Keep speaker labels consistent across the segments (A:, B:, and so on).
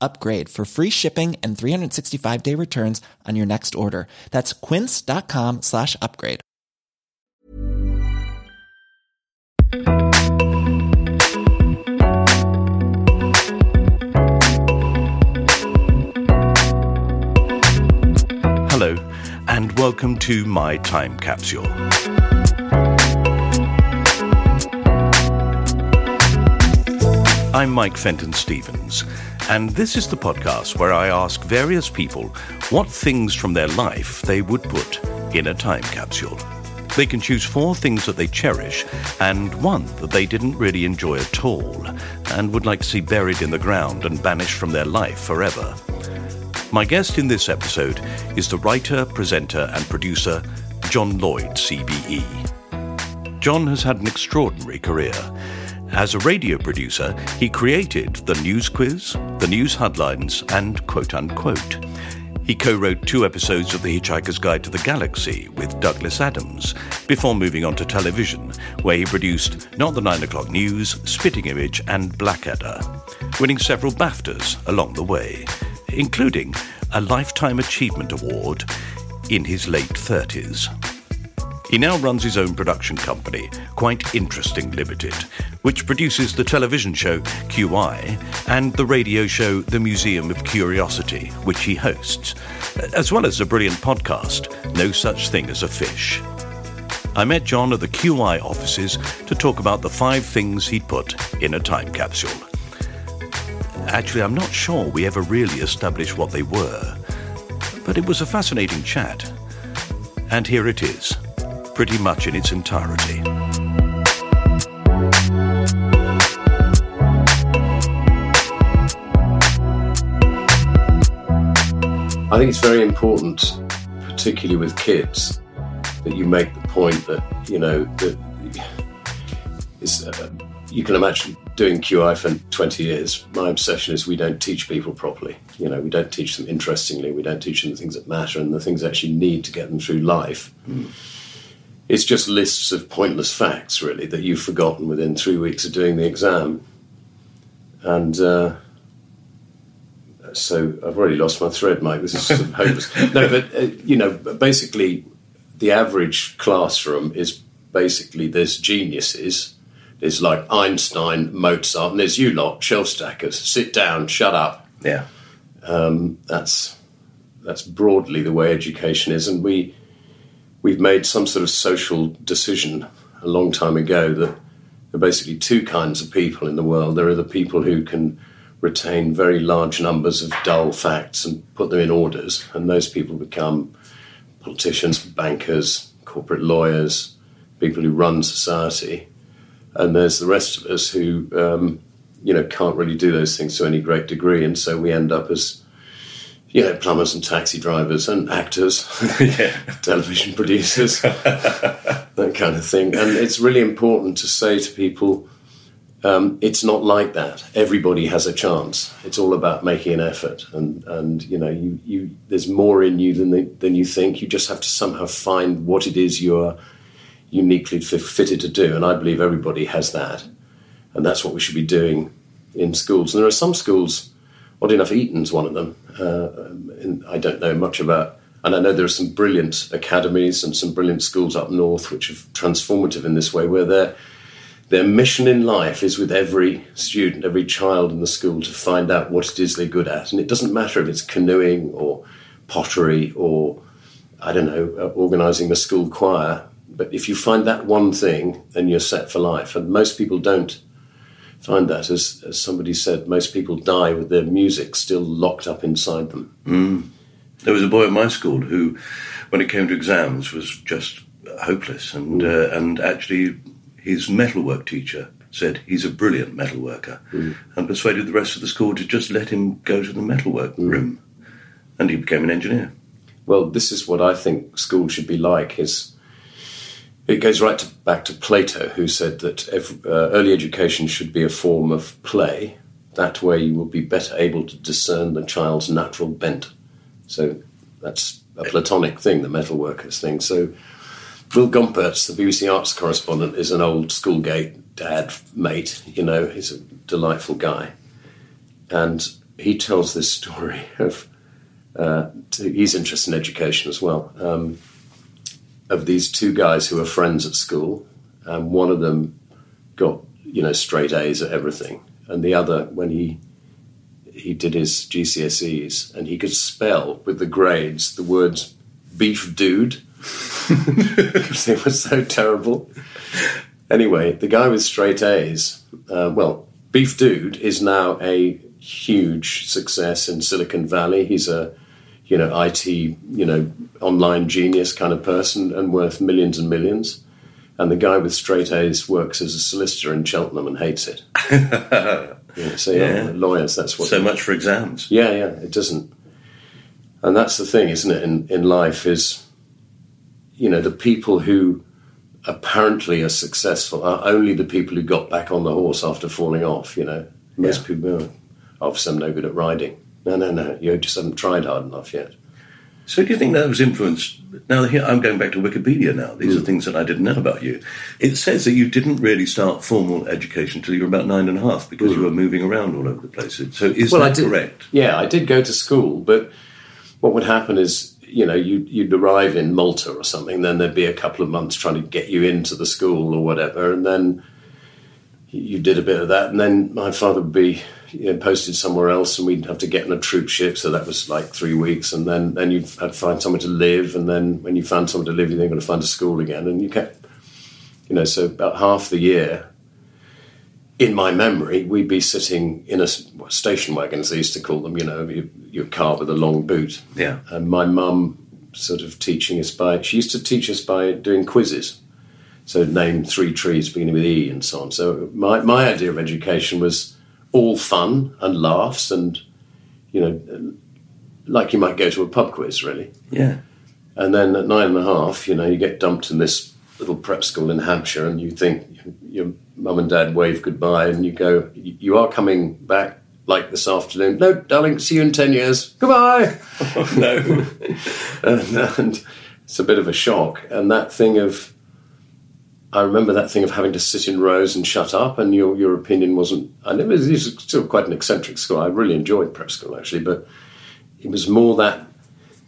A: upgrade for free shipping and 365 day returns on your next order. That's quince.com slash upgrade.
B: Hello, and welcome to My Time Capsule. I'm Mike Fenton Stevens, and this is the podcast where I ask various people what things from their life they would put in a time capsule. They can choose four things that they cherish and one that they didn't really enjoy at all and would like to see buried in the ground and banished from their life forever. My guest in this episode is the writer, presenter, and producer John Lloyd, CBE. John has had an extraordinary career. As a radio producer, he created The News Quiz, The News Headlines, and Quote Unquote. He co wrote two episodes of The Hitchhiker's Guide to the Galaxy with Douglas Adams, before moving on to television, where he produced Not the Nine O'Clock News, Spitting Image, and Blackadder, winning several BAFTAs along the way, including a Lifetime Achievement Award in his late 30s. He now runs his own production company, Quite Interesting Limited, which produces the television show QI and the radio show The Museum of Curiosity, which he hosts, as well as a brilliant podcast, No Such Thing as a Fish. I met John at the QI offices to talk about the five things he'd put in a time capsule. Actually, I'm not sure we ever really established what they were, but it was a fascinating chat. And here it is pretty much in its entirety.
C: I think it's very important, particularly with kids, that you make the point that you know that uh, you can imagine doing QI for 20 years. My obsession is we don't teach people properly. You know, we don't teach them interestingly. We don't teach them the things that matter and the things they actually need to get them through life. Mm it's just lists of pointless facts, really, that you've forgotten within three weeks of doing the exam. And uh, so I've already lost my thread, Mike. This is sort of hopeless. no, but, uh, you know, basically, the average classroom is basically there's geniuses. There's like Einstein, Mozart, and there's you lot, shelf stackers. Sit down, shut up.
B: Yeah.
C: Um, that's that's broadly the way education is, and we we've made some sort of social decision a long time ago that there are basically two kinds of people in the world. There are the people who can retain very large numbers of dull facts and put them in orders, and those people become politicians, bankers, corporate lawyers, people who run society. And there's the rest of us who, um, you know, can't really do those things to any great degree, and so we end up as you know, plumbers and taxi drivers and actors, television producers, that kind of thing. And it's really important to say to people, Um, it's not like that. Everybody has a chance. It's all about making an effort, and and you know you you there's more in you than the, than you think. You just have to somehow find what it is you're uniquely fitted to do, and I believe everybody has that, and that's what we should be doing in schools. And there are some schools, odd enough, Eton's one of them. Uh, I don't know much about, and I know there are some brilliant academies and some brilliant schools up north which are transformative in this way, where their their mission in life is with every student, every child in the school to find out what it is they're good at, and it doesn't matter if it's canoeing or pottery or I don't know, uh, organising a school choir. But if you find that one thing, then you're set for life. And most people don't find that, as, as somebody said, most people die with their music still locked up inside them.
B: Mm. There was a boy at my school who, when it came to exams, was just hopeless, and mm. uh, and actually, his metalwork teacher said he's a brilliant metalworker, mm. and persuaded the rest of the school to just let him go to the metalwork mm. room, and he became an engineer.
C: Well, this is what I think school should be like: is it goes right to, back to Plato, who said that uh, early education should be a form of play. That way, you will be better able to discern the child's natural bent. So that's a Platonic thing, the metalworkers thing. So Will Gompertz, the BBC Arts correspondent, is an old Schoolgate dad mate. You know, he's a delightful guy, and he tells this story of. Uh, he's interested in education as well. Um, of these two guys who were friends at school, and one of them got you know straight A's at everything, and the other when he he did his GCSEs and he could spell with the grades the words beef dude because they were so terrible. Anyway, the guy with straight A's, uh, well, beef dude is now a huge success in Silicon Valley. He's a you know, IT, you know, online genius kind of person and worth millions and millions. And the guy with straight A's works as a solicitor in Cheltenham and hates it. yeah, so yeah, yeah, lawyers, that's what.
B: So much for exams.
C: Yeah, yeah, it doesn't. And that's the thing, isn't it? In in life is, you know, the people who apparently are successful are only the people who got back on the horse after falling off. You know, most yeah. people are obviously I'm no good at riding. No, no, no. You just haven't tried hard enough yet.
B: So, do you think that was influenced? Now, here I'm going back to Wikipedia. Now, these mm. are things that I didn't know about you. It says that you didn't really start formal education until you were about nine and a half because mm. you were moving around all over the place. So, is well, that
C: did,
B: correct?
C: Yeah, I did go to school, but what would happen is, you know, you, you'd arrive in Malta or something, then there'd be a couple of months trying to get you into the school or whatever, and then you did a bit of that, and then my father would be you know, posted somewhere else, and we'd have to get on a troop ship. So that was like three weeks, and then then you'd have to find somewhere to live, and then when you found somewhere to live, you're then going to find a school again, and you kept, you know, so about half the year. In my memory, we'd be sitting in a station wagon, as they used to call them, you know, your, your car with a long boot.
B: Yeah.
C: And my mum sort of teaching us by, she used to teach us by doing quizzes. So name three trees beginning with E and so on. So my, my idea of education was all fun and laughs and, you know, like you might go to a pub quiz, really.
B: Yeah.
C: And then at nine and a half, you know, you get dumped in this little prep school in Hampshire and you think your mum and dad wave goodbye and you go, you are coming back like this afternoon. No, darling, see you in 10 years. Goodbye.
B: Oh, no.
C: and, and it's a bit of a shock. And that thing of, I remember that thing of having to sit in rows and shut up, and your your opinion wasn't. I never. It was still quite an eccentric school. I really enjoyed prep school actually, but it was more that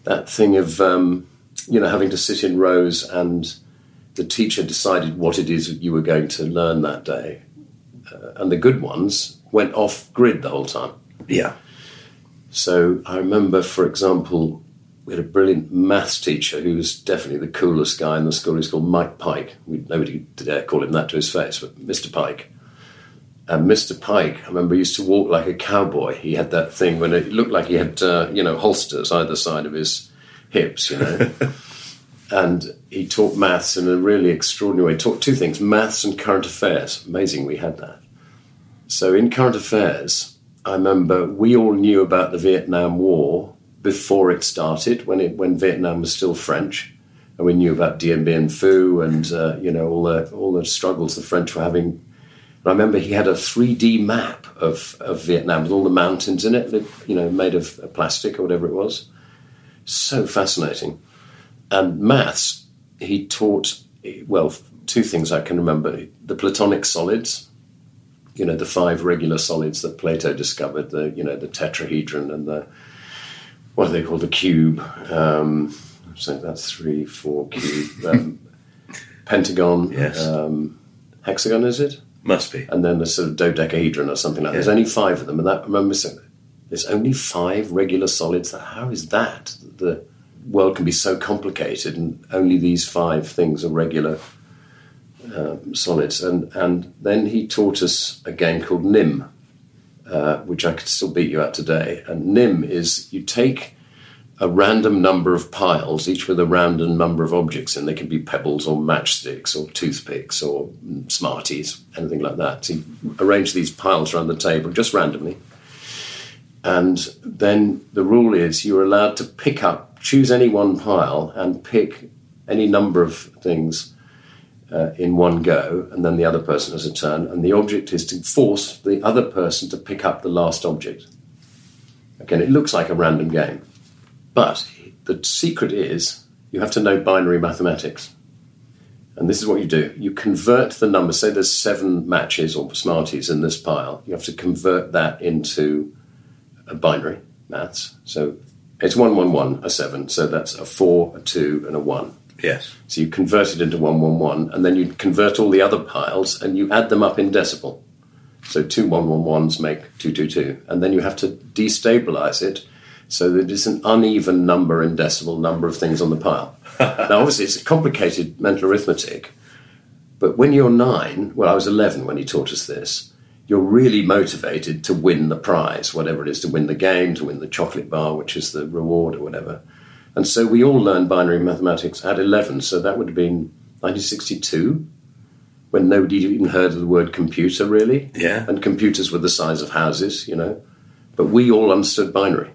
C: that thing of um, you know having to sit in rows and the teacher decided what it is you were going to learn that day, uh, and the good ones went off grid the whole time.
B: Yeah.
C: So I remember, for example, we had a brilliant maths teacher who was definitely the coolest guy in the school. He's called Mike Pike. We, nobody dare call him that to his face, but Mr. Pike. And Mr. Pike, I remember, used to walk like a cowboy. He had that thing when it looked like he had, uh, you know, holsters either side of his hips, you know. and he taught maths in a really extraordinary way. He taught two things maths and current affairs. Amazing we had that. So in current affairs, I remember we all knew about the Vietnam War before it started, when it when Vietnam was still French, and we knew about Dien Bien Phu and uh, you know all the all the struggles the French were having And I remember he had a 3D map of, of Vietnam with all the mountains in it, you know, made of plastic or whatever it was. So fascinating. And maths, he taught, well, two things I can remember the Platonic solids, you know, the five regular solids that Plato discovered, the, you know, the tetrahedron and the, what are they called, the cube. Um, so that's three, four cube. Um, pentagon.
B: Yes.
C: Um, hexagon, is it?
B: Must be.
C: and then the sort of dodecahedron or something like that. There's only five of them, and that remember saying, there's only five regular solids. How is that? The world can be so complicated, and only these five things are regular um, solids. And and then he taught us a game called Nim, uh, which I could still beat you at today. And Nim is you take a random number of piles, each with a random number of objects and They can be pebbles or matchsticks or toothpicks or Smarties, anything like that. So you arrange these piles around the table just randomly. And then the rule is you're allowed to pick up, choose any one pile and pick any number of things uh, in one go, and then the other person has a turn. And the object is to force the other person to pick up the last object. Again, it looks like a random game. But the secret is you have to know binary mathematics. And this is what you do you convert the number, say there's seven matches or Smarties in this pile, you have to convert that into a binary maths. So it's 111, a 7, so that's a 4, a 2, and a 1.
B: Yes.
C: So you convert it into 111, and then you convert all the other piles and you add them up in decimal. So two 111s make 222, and then you have to destabilize it so that it's an uneven number in decimal number of things on the pile. now, obviously, it's complicated mental arithmetic, but when you're nine, well, I was 11 when he taught us this, you're really motivated to win the prize, whatever it is, to win the game, to win the chocolate bar, which is the reward or whatever. And so we all learned binary mathematics at 11, so that would have been 1962, when nobody even heard of the word computer, really.
B: Yeah.
C: And computers were the size of houses, you know. But we all understood binary.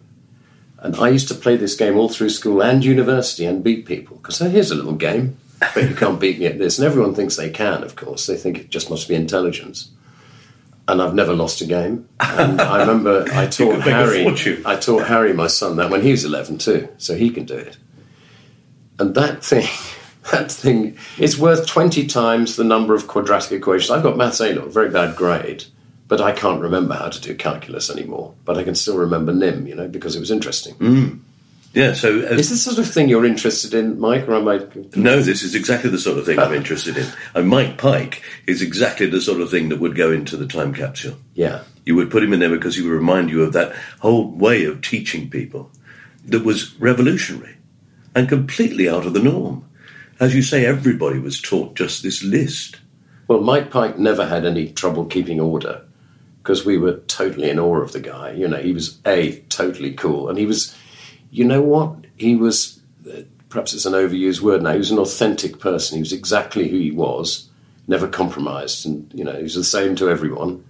C: And I used to play this game all through school and university and beat people. Because here's a little game, but you can't beat me at this. And everyone thinks they can, of course. They think it just must be intelligence. And I've never lost a game. And I remember I taught
B: could make a
C: Harry. I taught Harry, my son, that when he was 11 too, so he can do it. And that thing, that thing, is worth 20 times the number of quadratic equations. I've got maths A level, very bad grade, but I can't remember how to do calculus anymore. But I can still remember NIM, you know, because it was interesting. Mm.
B: Yeah, so uh,
C: Is this the sort of thing you're interested in, Mike, or am I?
B: no, this is exactly the sort of thing I'm interested in. And Mike Pike is exactly the sort of thing that would go into the time capsule.
C: Yeah,
B: You would put him in there because he would remind you of that whole way of teaching people that was revolutionary and completely out of the norm. As you say, everybody was taught just this list.
C: Well, Mike Pike never had any trouble keeping order because we were totally in awe of the guy. You know, he was a totally cool, and he was. You know what? He was. Perhaps it's an overused word now. He was an authentic person. He was exactly who he was, never compromised, and you know, he was the same to everyone.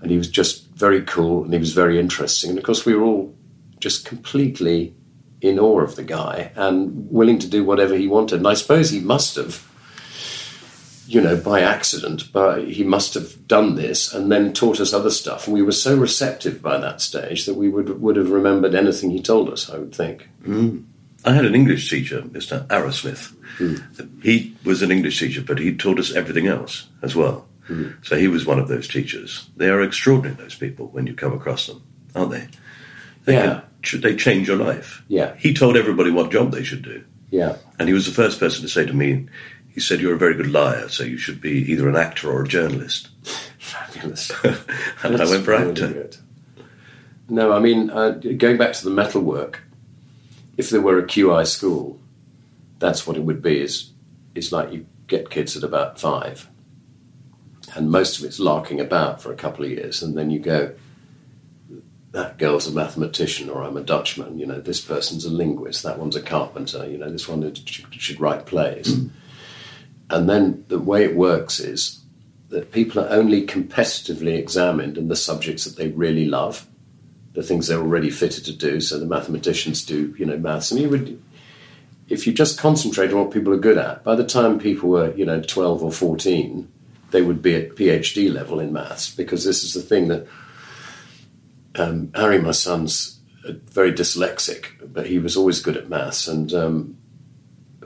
C: And he was just very cool, and he was very interesting. And of course, we were all just completely in awe of the guy and willing to do whatever he wanted. And I suppose he must have you know, by accident, but he must have done this and then taught us other stuff. And we were so receptive by that stage that we would would have remembered anything he told us. I would think. Mm.
B: I had an English teacher, Mr. Arrowsmith. Hmm. He was an English teacher, but he taught us everything else as well. Hmm. So he was one of those teachers. They are extraordinary, those people, when you come across them, aren't they? They,
C: Yeah.
B: can- they change your life.
C: Yeah.
B: He told everybody what job they should do.
C: Yeah,
B: And he was the first person to say to me, he said, You're a very good liar, so you should be either an actor or a journalist.
C: fabulous.
B: And I went for actor.
C: good. No, I mean, uh, going back to the metalwork, if there were a QI school, that's what it would be. Is it's like you get kids at about five, and most of it's larking about for a couple of years, and then you go, that girl's a mathematician, or I'm a Dutchman. You know, this person's a linguist. That one's a carpenter. You know, this one should, should write plays. And then the way it works is that people are only competitively examined in the subjects that they really love, the things they're already fitted to do. So the mathematicians do, you know, maths. And you would, if you just concentrate on what people are good at, by the time people were, you know, 12 or 14, they would be at PhD level in maths because this is the thing that um, Harry, my son's uh, very dyslexic, but he was always good at maths, and um,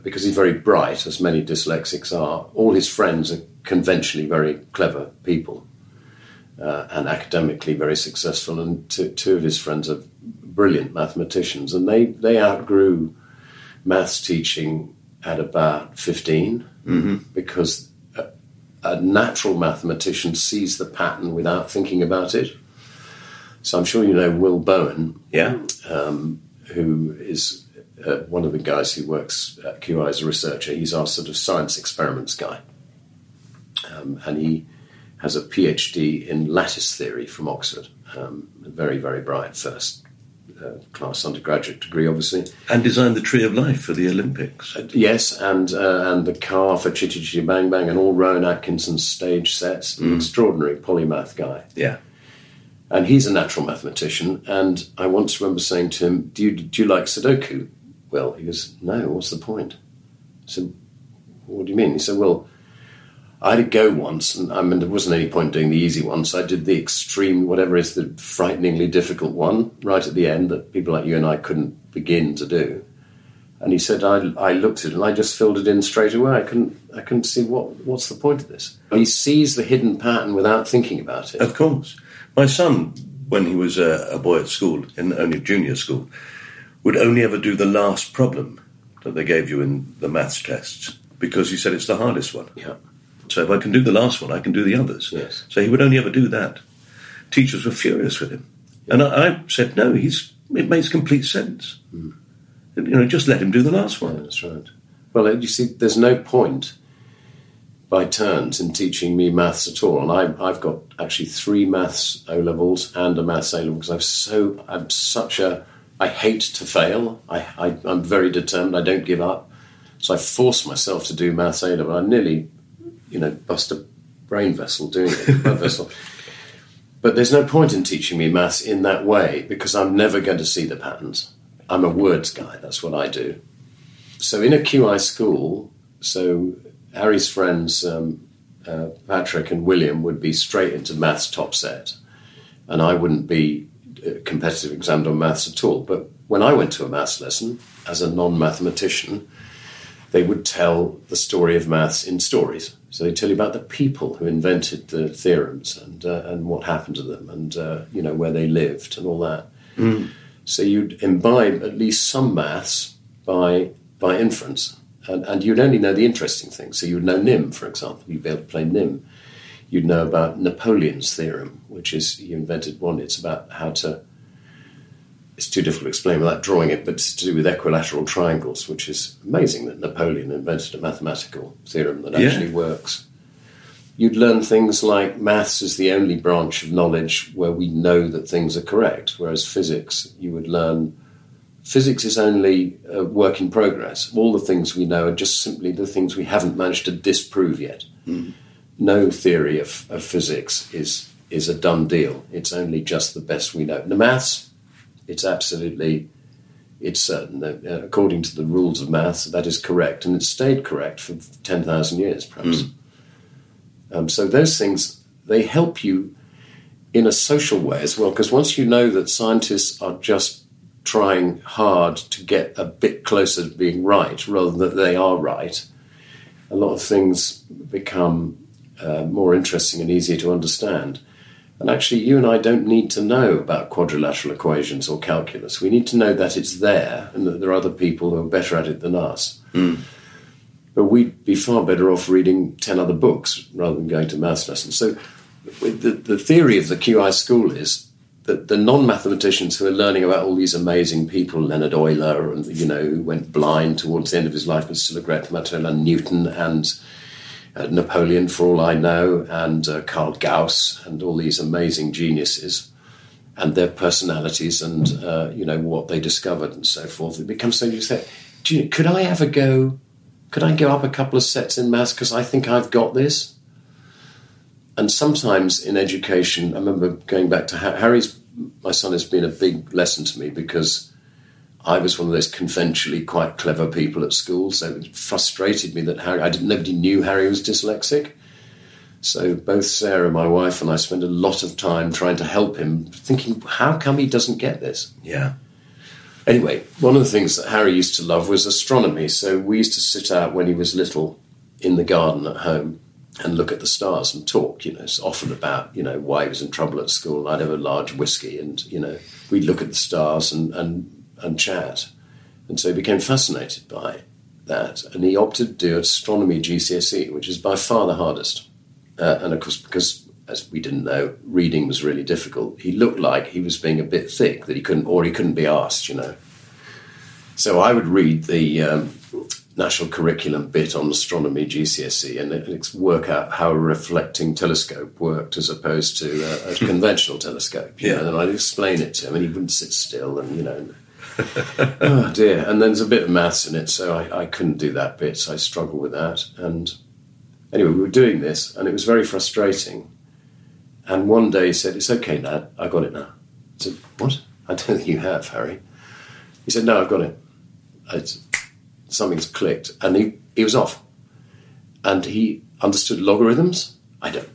C: because he's very bright, as many dyslexics are, all his friends are conventionally very clever people uh, and academically very successful, and two, two of his friends are brilliant mathematicians, and they they outgrew maths teaching at about 15
D: Mm-hmm.
C: because a, a natural mathematician sees the pattern without thinking about it. So I'm sure you know Will Bowen,
D: Yeah.
C: who is uh, one of the guys who works at QI as a researcher. He's our sort of science experiments guy. Um, and he has a PhD in lattice theory from Oxford. Um, a very, very bright first uh, class undergraduate degree, obviously.
B: And designed the Tree of Life for the Olympics.
C: Yes, and uh, and the car for Chitty Chitty Bang Bang and all Rowan Atkinson's stage sets. An extraordinary polymath guy.
B: Yeah.
C: And he's a natural mathematician. And I once remember saying to him, Do you, do you like Sudoku? Well, he goes, No, what's the point? I said, What do you mean? He said, Well, I had a go once, and I mean, there wasn't any point doing the easy one, so I did the extreme, whatever is the frighteningly difficult one, right at the end that people like you and I couldn't begin to do. And he said, I, I looked at it and I just filled it in straight away. I couldn't, I couldn't see what, what's the point of this. He sees the hidden pattern without thinking about it.
B: Of course. My son, when he was a, a boy at school, in only junior school, would only ever do the last problem that they gave you in the maths tests because he said it's the hardest one.
C: Yeah.
B: So if I can do the last one, I can do the others.
C: Yes.
B: So he would only ever do that. Teachers were furious with him. And I, I said, no, he's it makes complete sense.
C: Hmm.
B: You know, just let him do the last
C: Yeah,
B: one.
C: that's right. Well, you see, there's no point by turns in teaching me maths at all. And I, I've got actually three maths O levels and a maths A level because I'm so I'm such a I hate to fail. I, I I'm very determined. I don't give up. So I force myself to do maths A level. I nearly, you know, bust a brain vessel doing it. blood vessel. But there's no point in teaching me maths in that way because I'm never going to see the patterns. I'm a words guy. That's what I do. So in a QI school, so Harry's friends um, uh, Patrick and William would be straight into maths top set, and I wouldn't be competitive examined on maths at all. But when I went to a maths lesson as a non-mathematician, they would tell the story of maths in stories. So they tell you about the people who invented the theorems and uh, and what happened to them, and uh, you know where they lived and all that. So you'd imbibe at least some maths by by inference, and, and you'd only know the interesting things. So you'd know Nim, for example. You'd be able to play Nim. You'd know about Napoleon's theorem, which is he invented one. It's about how to. It's too difficult to explain without drawing it, but it's to do with equilateral triangles, which is amazing that Napoleon invented a mathematical theorem that
B: Yeah.
C: actually works. You'd learn things like maths is the only branch of knowledge where we know that things are correct, whereas physics, you would learn physics is only a work in progress. All the things we know are just simply the things we haven't managed to disprove yet. Hmm. No theory of, of physics is is a done deal. It's only just the best we know. The maths, it's absolutely, it's certain that uh, according to the rules of maths, that is correct, and it's stayed correct for ten thousand years, perhaps. Um, so those things they help you in a social way as well, because once you know that scientists are just trying hard to get a bit closer to being right rather than that they are right, a lot of things become uh, more interesting and easier to understand. And actually, you and I don't need to know about quadrilateral equations or calculus. We need to know that it's there and that there are other people who are better at it than us. But we'd be far better off reading 10 other books rather than going to maths lessons. So, the, the theory of the QI school is that the non mathematicians who are learning about all these amazing people, Leonhard Euler, and you know, who went blind towards the end of his life, but still a great mathematician, and Newton and Napoleon, for all I know, and uh, Carl Gauss, and all these amazing geniuses, and their personalities, and uh, you know what they discovered, and so forth. It becomes so you say, you, could I ever go? Could I go up a couple of sets in maths because I think I've got this? And sometimes in education, I remember going back to Ha- Harry's. My son has been a big lesson to me because I was one of those conventionally quite clever people at school, so it frustrated me that Harry. I didn't. Nobody knew Harry was dyslexic. So both Sarah, my wife, and I spent a lot of time trying to help him, thinking, how come he doesn't get this?
B: Yeah.
C: Anyway, one of the things that Harry used to love was astronomy. So we used to sit out when he was little in the garden at home and look at the stars and talk, you know, it's often about, you know, why he was in trouble at school. I'd have a large whiskey and, you know, we'd look at the stars and, and, and chat. And so he became fascinated by that. And he opted to do astronomy GCSE, which is by far the hardest. Uh, and of course, because as we didn't know, reading was really difficult. He looked like he was being a bit thick, that he couldn't, or he couldn't be asked, you know. So I would read the um, national curriculum bit on astronomy GCSE and work out how a reflecting telescope worked as opposed to a, a conventional telescope. You
B: Yeah.
C: know, and I'd explain it to him, and he wouldn't sit still, and you know. oh dear! And then there's a bit of maths in it, so I, I couldn't do that bit. So I struggled with that. And anyway, we were doing this, and it was very frustrating. And one day he said, "It's okay, Dad. I got it now." I said, "What? I don't think you have, Harry." He said, "No, I've got it." Said, Something's clicked, and he, he was off. And he understood logarithms. I don't.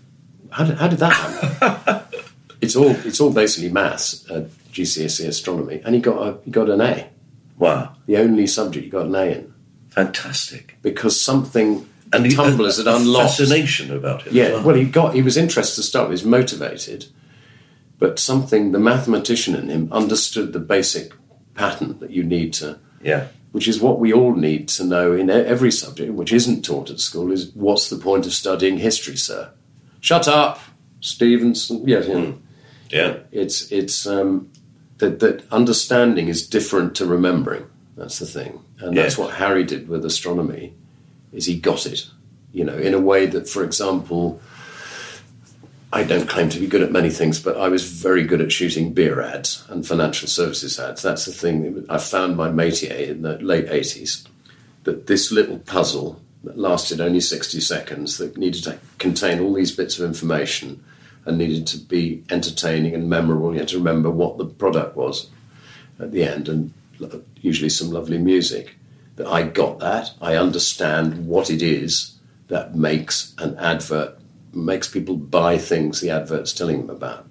C: How did, how did that happen? it's all it's all basically maths, uh, GCSE astronomy, and he got a, he got an A.
B: Wow.
C: The only subject he got an A in
B: Fantastic.
C: because something
B: And he,
C: tumblers had
B: a
C: unlocked.
B: fascination about it. as
C: Yeah, well, he got he was interested to start with, he was motivated, but something the mathematician in him understood the basic pattern that you need to,
B: yeah.
C: which is what we all need to know in every subject, which isn't taught at school. Is what's the point of studying history, sir? Shut up, Stevenson. Yeah.
B: Yeah.
C: It's it's um, that that understanding is different to remembering. That's the thing, and that's what Harry did with astronomy. Is he got it, you know, in a way that, for example, I don't claim to be good at many things, but I was very good at shooting beer ads and financial services ads. That's the thing. I found my métier in the late eighties. That this little puzzle that lasted only sixty seconds, that needed to contain all these bits of information, and needed to be entertaining and memorable. You had to remember what the product was at the end, and usually some lovely music. That I got that. I understand what it is that makes an advert makes people buy things the advert's telling them about.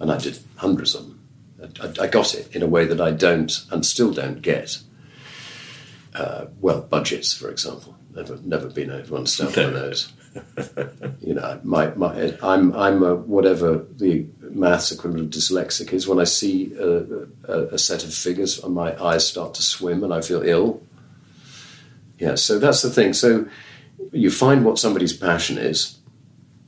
C: And I did hundreds of them. I, I got it in a way that I don't and still don't get. Uh, well, budgets, for example, never never been able to understand one of those. You know, my, my I'm I'm a, whatever the maths equivalent of dyslexic is. When I see a, a, a set of figures, my eyes start to swim and I feel ill. Yeah, so that's the thing. So you find what somebody's passion is,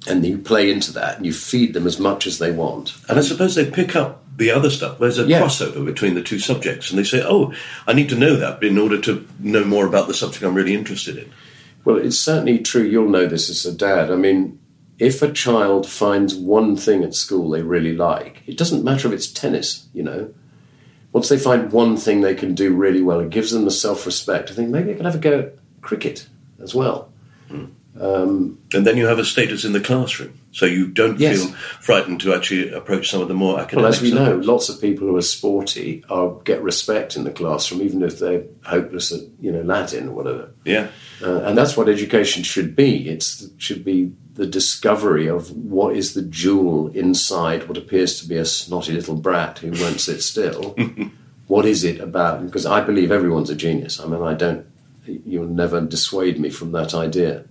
C: and you play into that, and you feed them as much as they want.
B: And I suppose they pick up the other stuff. There's a
C: Yeah.
B: crossover between the two subjects, and they say, "Oh, I need to know that in order to know more about the subject I'm really interested in."
C: Well, it's certainly true. You'll know this as a dad. I mean, if a child finds one thing at school they really like, it doesn't matter if it's tennis, you know. Once they find one thing they can do really well, it gives them the self respect. I think maybe I could have a go at cricket as well. Hmm.
B: And then you have a status in the classroom, so you don't
C: Yes.
B: feel frightened to actually approach some of the more academic.
C: Well, as we know, lots of people who are sporty are, get respect in the classroom, even if they're hopeless at you know Latin or whatever.
B: yeah,
C: Uh, and that's what education should be. It's should be the discovery of what is the jewel inside what appears to be a snotty little brat who won't sit still. what is it about? Because I believe everyone's a genius. I mean, I don't. You'll never dissuade me from that idea.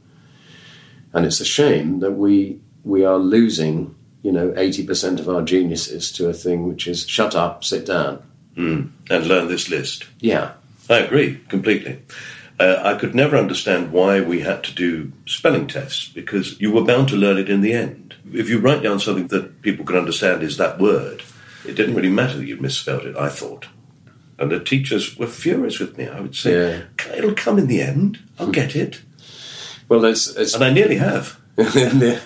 C: And it's a shame that we we are losing, you know, eighty percent of our geniuses to a thing which is shut up, sit down.
B: and learn this list.
C: Yeah,
B: I agree completely. Uh, I could never understand why we had to do spelling tests because you were bound to learn it in the end. If you write down something that people can understand is that word, it didn't really matter that you misspelled it, I thought. And the teachers were furious with me. I would say,
C: Yeah.
B: it'll come in the end. I'll get it.
C: Well, it's, it's
B: And I nearly have.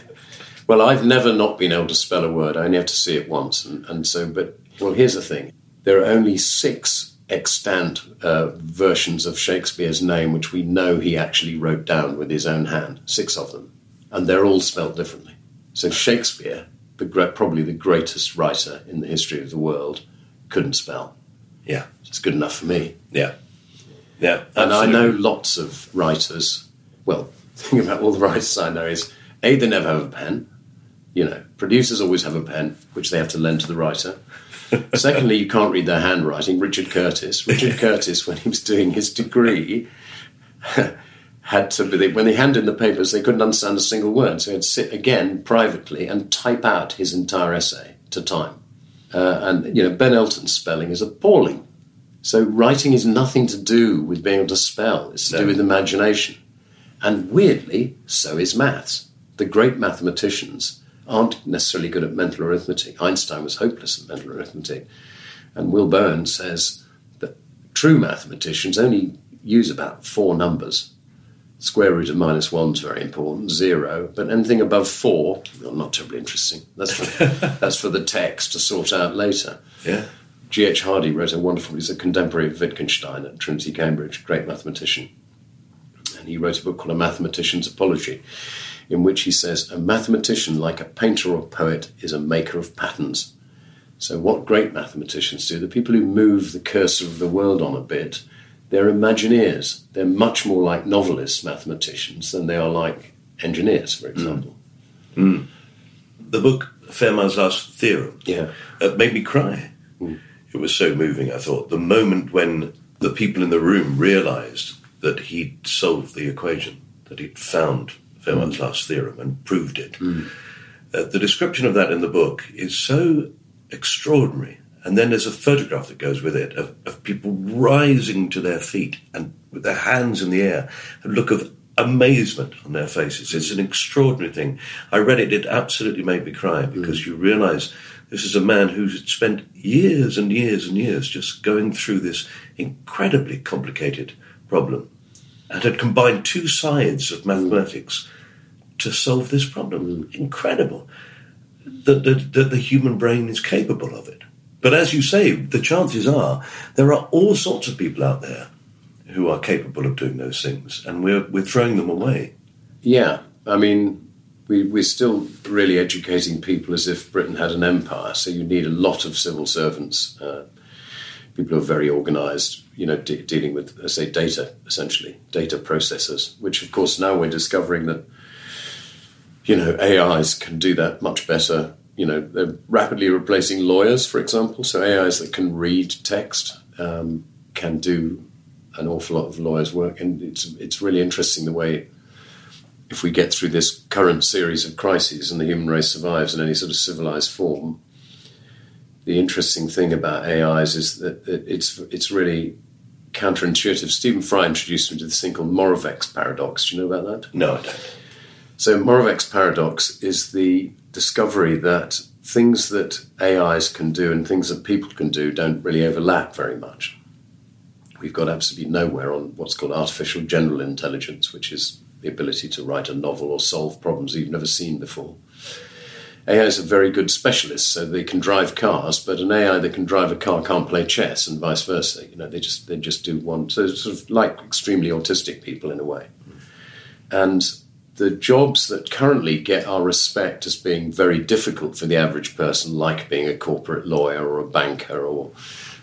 C: well, I've never not been able to spell a word. I only have to see it once, and, and so. But well, here's the thing: there are only six extant uh, versions of Shakespeare's name which we know he actually wrote down with his own hand. Six of them, and they're all spelled differently. So Shakespeare, the probably the greatest writer in the history of the world, couldn't spell.
B: Yeah,
C: It's good enough for me.
B: yeah, yeah.
C: And I know lots of writers. Well, thing about all the writers I know is A, they never have a pen. You know, producers always have a pen, which they have to lend to the writer. Secondly, you can't read their handwriting. Richard Curtis. Richard Curtis, when he was doing his degree, had to be, when they handed in the papers, they couldn't understand a single word. So he had to sit again privately and type out his entire essay to time. Uh, and, you know, Ben Elton's spelling is appalling. So writing is nothing to do with being able to spell, it's to
B: No.
C: do with imagination. And weirdly, so is maths. The great mathematicians aren't necessarily good at mental arithmetic. Einstein was hopeless at mental arithmetic. And Will Burns says that true mathematicians only use about four numbers. Square root of minus one is very important, zero, but anything above four, well, not terribly interesting. That's for, that's for the text to sort out later.
B: Yeah.
C: G.H. Hardy wrote a wonderful, he's a contemporary of Wittgenstein at Trinity, Cambridge, great mathematician. And he wrote a book called A Mathematician's Apology, in which he says, A mathematician, like a painter or poet, is a maker of patterns. So, what great mathematicians do, the people who move the cursor of the world on a bit, they're Imagineers. They're much more like novelists, mathematicians than they are like engineers, for hmm. example. Hmm.
B: The book Fermat's Last Theorem
C: Yeah.
B: uh, made me cry. Hmm. It was so moving, I thought. The moment when the people in the room realized that he'd solved the equation, that he'd found Fermat's mm. last theorem and proved it. Mm. Uh, the description of that in the book is so extraordinary. And then there's a photograph that goes with it of, of people rising to their feet and with their hands in the air, a look of amazement on their faces. It's an extraordinary thing. I read it, it absolutely made me cry mm. because you realize this is a man who's spent years and years and years just going through this incredibly complicated problem and had combined two sides of mathematics to solve this problem. Incredible that, that, that the human brain is capable of it. But as you say, the chances are there are all sorts of people out there who are capable of doing those things, and we're, we're throwing them away.
C: Yeah, I mean, we, we're still really educating people as if Britain had an empire. So you need a lot of civil servants, uh, people who are very organised, you know, de- dealing with, I say, data essentially, data processors. Which, of course, now we're discovering that, you know, AIs can do that much better. You know, they're rapidly replacing lawyers, for example. So AIs that can read text um, can do an awful lot of lawyers' work, and it's it's really interesting the way if we get through this current series of crises and the human race survives in any sort of civilized form, the interesting thing about AIs is that it's it's really counterintuitive. Stephen Fry introduced me to this thing called Moravec's paradox. Do you know about that?
B: No, I don't.
C: So Moravec's paradox is the discovery that things that AIs can do and things that people can do don't really overlap very much. We've got absolutely nowhere on what's called artificial general intelligence, which is the ability to write a novel or solve problems you've never seen before. AIs are very good specialists, so they can drive cars, but an AI that can drive a car can't play chess, and vice versa. You know, they just they just do one. So it's sort of like extremely autistic people in a way. And the jobs that currently get our respect as being very difficult for the average person, like being a corporate lawyer or a banker or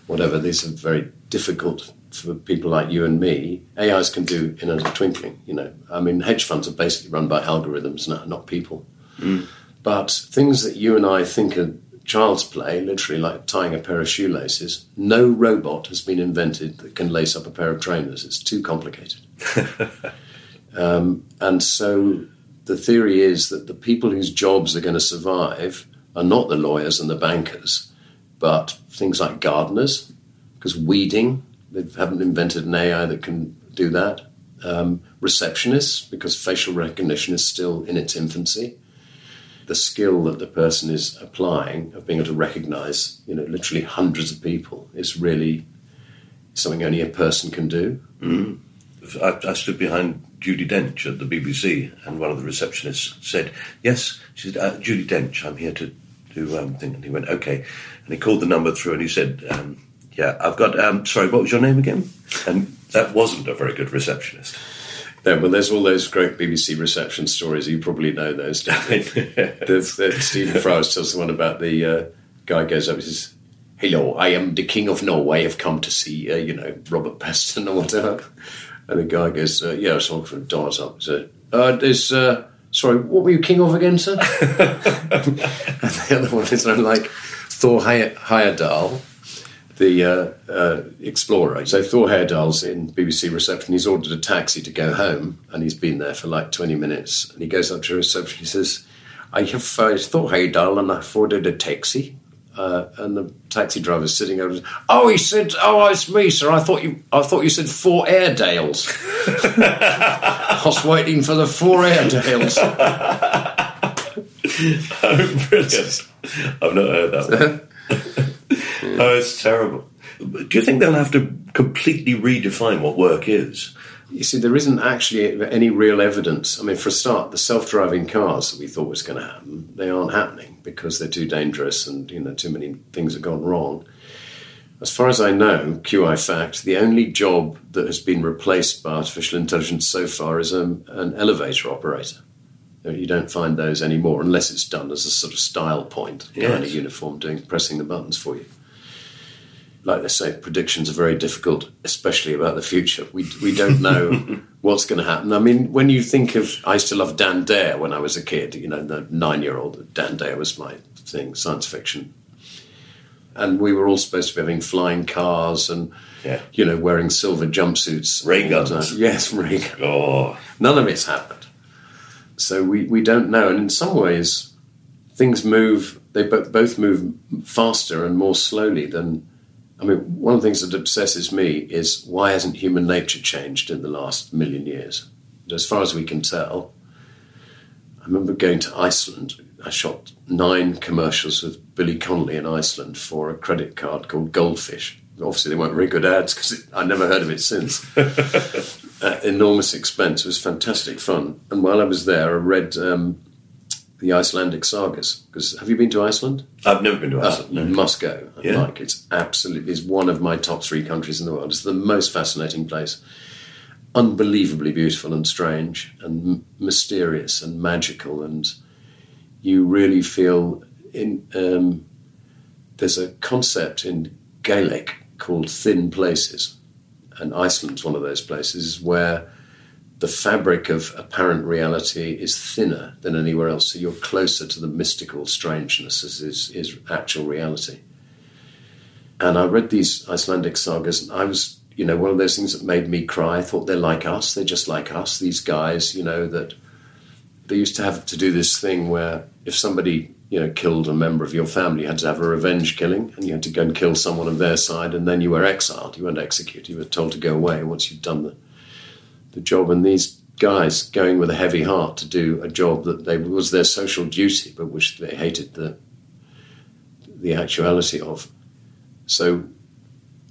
C: whatever, these are very difficult for people like you and me. AIs can do in a twinkling. You know, I mean, hedge funds are basically run by algorithms, not, not people. Mm. But things that you and I think are child's play, literally like tying a pair of shoelaces, no robot has been invented that can lace up a pair of trainers. It's too complicated. um, and so the theory is that the people whose jobs are going to survive are not the lawyers and the bankers, but things like gardeners, because weeding, they haven't invented an AI that can do that. Um, receptionists, because facial recognition is still in its infancy the skill that the person is applying of being able to recognize, you know, literally hundreds of people is really something only a person can do.
B: I, I stood behind Judi Dench at the BBC, and one of the receptionists said, "Yes," she said, uh, "Judi Dench, I'm here to do um, thing." And he went, "Okay," and he called the number through, and he said, um, "Yeah, I've got. Um, sorry, what was your name again?" And that wasn't a very good receptionist.
C: Yeah, well, there's all those great BBC reception stories. You probably know those. there's, there's Stephen Fry tells the one about the uh, guy goes up and says, "Hello, I am the King of Norway. I've come to see, uh, you know, Robert Peston or whatever." And the guy goes, uh, "Yeah, saw from doors up." So, uh, "There's uh, Sorry, what were you king of again, sir? and the other one is like Thor Heyerdahl, the uh, uh, explorer. So Thor Heyerdahl's in BBC reception. He's ordered a taxi to go home, and he's been there for like 20 minutes. And he goes up to reception. He says, "I have uh, Thor Heyerdahl, and I've ordered a taxi." Uh, and the taxi driver's sitting over. Oh, he said, "Oh, it's me, sir. I thought you, I thought you said four Airedales. I was waiting for the four Airedales."
B: oh, brilliant! I've not heard that one. oh, it's terrible. Do you think they'll have to completely redefine what work is?
C: You see, there isn't actually any real evidence. I mean, for a start, the self-driving cars that we thought was going to happen, they aren't happening because they're too dangerous and you know too many things have gone wrong. As far as I know, QI fact, the only job that has been replaced by artificial intelligence so far is a, um, an elevator operator. You don't find those anymore unless it's done as a sort of style point, yes. kind of uniform, doing pressing the buttons for you like they say, predictions are very difficult, especially about the future. We, we don't know what's going to happen. I mean, when you think of, I used to love Dan Dare when I was a kid, you know, the nine year old, Dan Dare was my thing, science fiction. And we were all supposed to be having flying cars and, yeah. you know, wearing silver jumpsuits.
B: Ray uh, guns.
C: Yes, ray guns. Oh. None of it's happened. So we, we don't know. And in some ways, things move, they both move faster and more slowly than I mean, one of the things that obsesses me is why hasn't human nature changed in the last million years? As far as we can tell, I remember going to Iceland. I shot nine commercials with Billy Connolly in Iceland for a credit card called Goldfish. Obviously, they weren't very good ads because I never heard of it since. At enormous expense. It was fantastic fun. And while I was there, I read um, the Icelandic sagas. Because have you been to Iceland?
B: I've never been to ah, Iceland.
C: Uh, you must go. Yeah. Like it's absolutely it's one of my top three countries in the world. It's the most fascinating place. Unbelievably beautiful and strange and m- mysterious and magical, and you really feel in. Um, there's a concept in Gaelic called thin places, and Iceland's one of those places where the fabric of apparent reality is thinner than anywhere else. So you're closer to the mystical strangeness as is, is actual reality. And I read these Icelandic sagas, and I was, you know, one of those things that made me cry. I thought they're like us, they're just like us. These guys, you know, that they used to have to do this thing where if somebody, you know, killed a member of your family, you had to have a revenge killing, and you had to go and kill someone of their side, and then you were exiled. You weren't executed. You were told to go away once you'd done the the job, and these guys going with a heavy heart to do a job that they was their social duty, but which they hated the the actuality of. So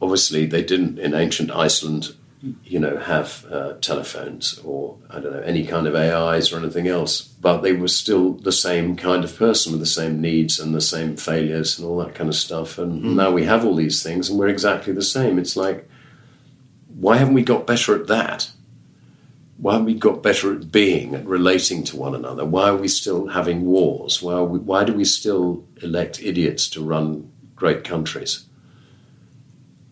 C: obviously they didn't in ancient Iceland, you know, have uh, telephones or I don't know any kind of AIs or anything else, but they were still the same kind of person with the same needs and the same failures and all that kind of stuff. And mm. now we have all these things, and we're exactly the same. It's like, why haven't we got better at that? Why have we got better at being, at relating to one another? Why are we still having wars? Why, we, why do we still elect idiots to run great countries?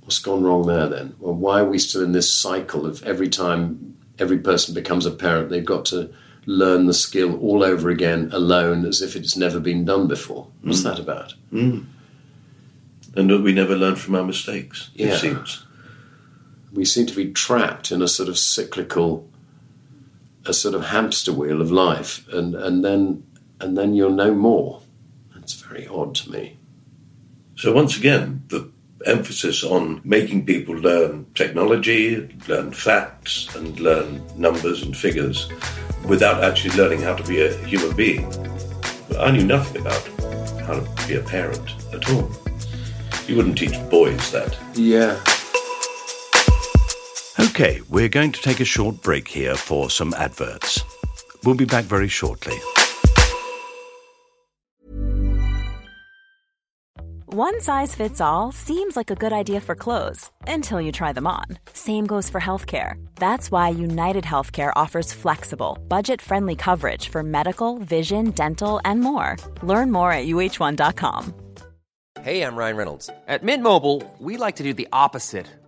C: What's gone wrong there then? Well, why are we still in this cycle of every time every person becomes a parent, they've got to learn the skill all over again alone as if it's never been done before? What's mm. that about?
B: Mm. And we never learn from our mistakes, yeah. it seems.
C: We seem to be trapped in a sort of cyclical a sort of hamster wheel of life, and, and then and then you're no more. That's very odd to me.
B: So once again, the emphasis on making people learn technology, learn facts, and learn numbers and figures without actually learning how to be a human being. I knew nothing about how to be a parent at all. You wouldn't teach boys that.
C: Yeah.
B: Okay, we're going to take a short break here for some adverts. We'll be back very shortly.
E: One size fits all seems like a good idea for clothes until you try them on. Same goes for healthcare. That's why United Healthcare offers flexible, budget friendly coverage for medical, vision, dental, and more. Learn more at uh1.com.
F: Hey, I'm Ryan Reynolds. At Mint Mobile, we like to do the opposite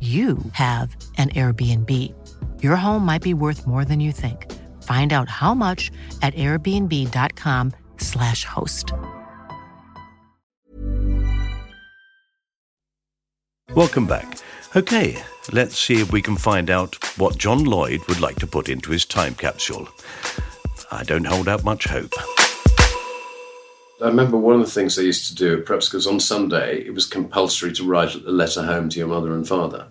G: you have an Airbnb. Your home might be worth more than you think. Find out how much at airbnb.com/slash host.
B: Welcome back. Okay, let's see if we can find out what John Lloyd would like to put into his time capsule. I don't hold out much hope.
C: I remember one of the things they used to do, perhaps because on Sunday it was compulsory to write a letter home to your mother and father.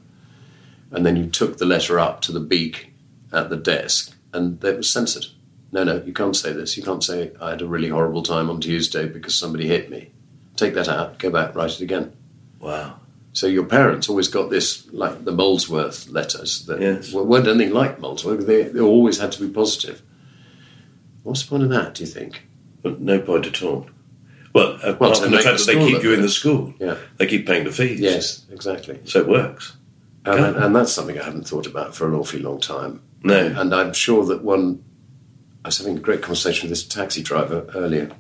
C: And then you took the letter up to the beak at the desk and it was censored. No, no, you can't say this. You can't say, I had a really horrible time on Tuesday because somebody hit me. Take that out, go back, write it again.
B: Wow.
C: So your parents always got this, like the Molesworth letters that
B: Yes.
C: weren't anything like Molesworth. They, they always had to be positive. What's the point of that, do you think?
B: No point at all. Well, apart
C: Well, to
B: from the fact
C: the
B: that they keep you in the school.
C: Yeah.
B: They keep paying the fees.
C: Yes, exactly.
B: So it works.
C: Um, and, and that's something I haven't thought about for an awfully long time.
B: No.
C: And I'm sure that one, I was having a great conversation with this taxi driver earlier,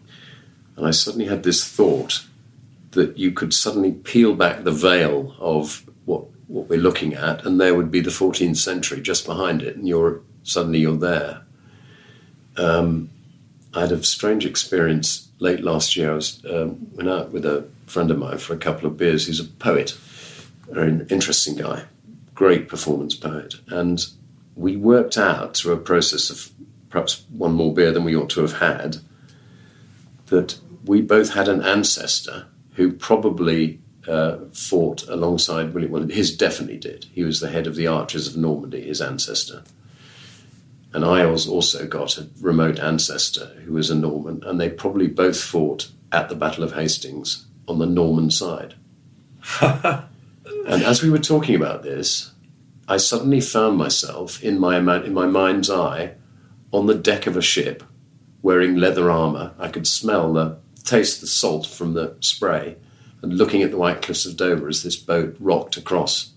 C: and I suddenly had this thought that you could suddenly peel back the veil of what, what we're looking at, and there would be the 14th century just behind it, and you're suddenly you're there. Um, I had a strange experience late last year. I was um, went out with a friend of mine for a couple of beers. He's a poet, very interesting guy, great performance poet, and we worked out through a process of perhaps one more beer than we ought to have had that we both had an ancestor who probably uh, fought alongside William. Well, his definitely did. He was the head of the archers of Normandy, his ancestor. And I also got a remote ancestor who was a Norman, and they probably both fought at the Battle of Hastings on the Norman side. and as we were talking about this, I suddenly found myself in my in my mind's eye on the deck of a ship, wearing leather armour. I could smell the taste the salt from the spray, and looking at the White Cliffs of Dover as this boat rocked across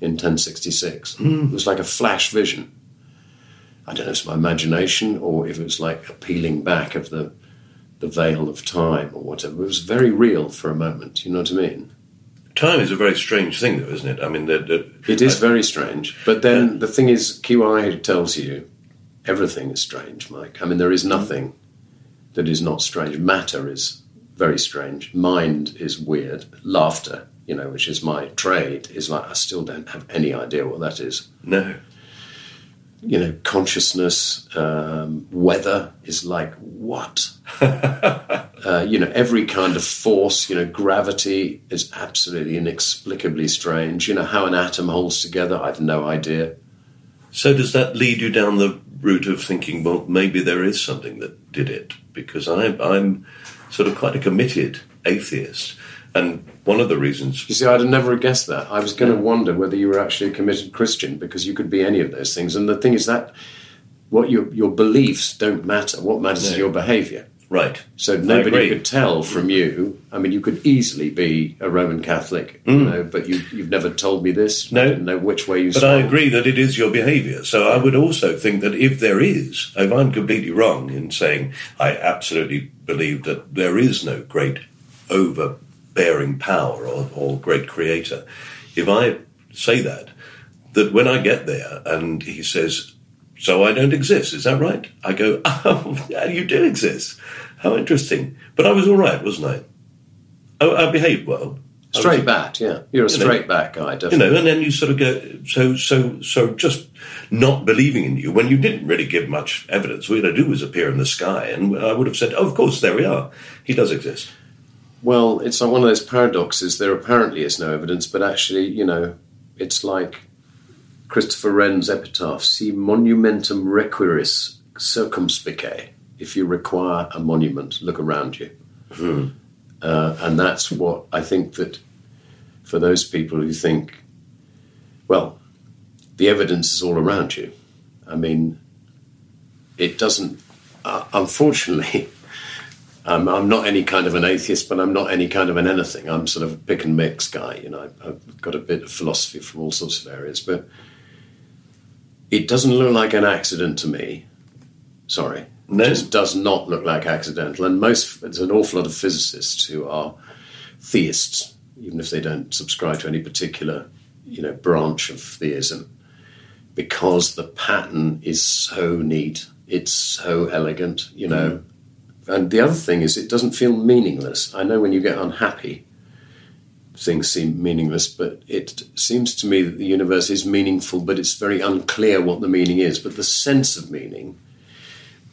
C: in 1066. Hmm. It was like a flash vision. I don't know if it's my imagination or if it was like a peeling back of the the veil of time or whatever. It was very real for a moment. You know what I mean?
B: Time is a very strange thing, though, isn't it? I mean,
C: It is very strange. But then the thing is, QI tells you everything is strange, Mike. I mean, there is nothing that is not strange. Matter is very strange. Mind is weird. Laughter, you know, which is my trade, is like I still don't have any idea what that is.
B: no.
C: You know, consciousness, um, weather is like what? uh, you know, every kind of force, you know, gravity is absolutely inexplicably strange. You know, how an atom holds together, I've no idea.
B: So does that lead you down the route of thinking, well, maybe there is something that did it? Because I'm, I'm sort of quite a committed atheist. And one of the reasons
C: You see, I'd have never guessed that. I was going to wonder whether you were actually a committed Christian because you could be any of those things. And the thing is that what your your beliefs don't matter. What matters is your behaviour.
B: Right.
C: So nobody could tell from you. I mean, you could easily be a Roman Catholic, you know, but you, you've never told me this.
B: Mm. No.
C: You didn't know which way you.
B: But I agree that it is your behaviour. So I would also think that if there is, if I'm completely wrong in saying I absolutely believe that there is no great overbearing power or, or great creator, if I say that, that when I get there and he says, So I don't exist, is that right? I go, Oh, yeah, you do exist. How interesting. But I was all right, wasn't I? I, I behaved well.
C: Straight back, yeah. You're a
B: You know,
C: straight back guy, definitely.
B: You know, and then you sort of go, so, so, so just not believing in you when you didn't really give much evidence. All you had to do was appear in the sky, and I would have said, oh, of course, there we are. He does exist.
C: Well, it's like one of those paradoxes. There apparently is no evidence, but actually, you know, it's like Christopher Wren's epitaph: "Si monumentum requiris circumspice." If you require a monument, look around you, uh, and that's what I think that for those people who think, well, the evidence is all around you. I mean, it doesn't. Uh, unfortunately. I'm, I'm not any kind of an atheist, but I'm not any kind of an anything. I'm sort of a pick and mix guy. You know, I've, got a bit of philosophy from all sorts of areas, but it doesn't look like an accident to me. Sorry,
B: No.
C: it just does not look like accidental. And most, there's an awful lot of physicists who are theists, even if they don't subscribe to any particular, you know, branch of theism, because the pattern is so neat. It's so elegant, you know. Mm. And the other thing is, it doesn't feel meaningless. I know when you get unhappy, things seem meaningless, but it seems to me that the universe is meaningful, but it's very unclear what the meaning is. But the sense of meaning,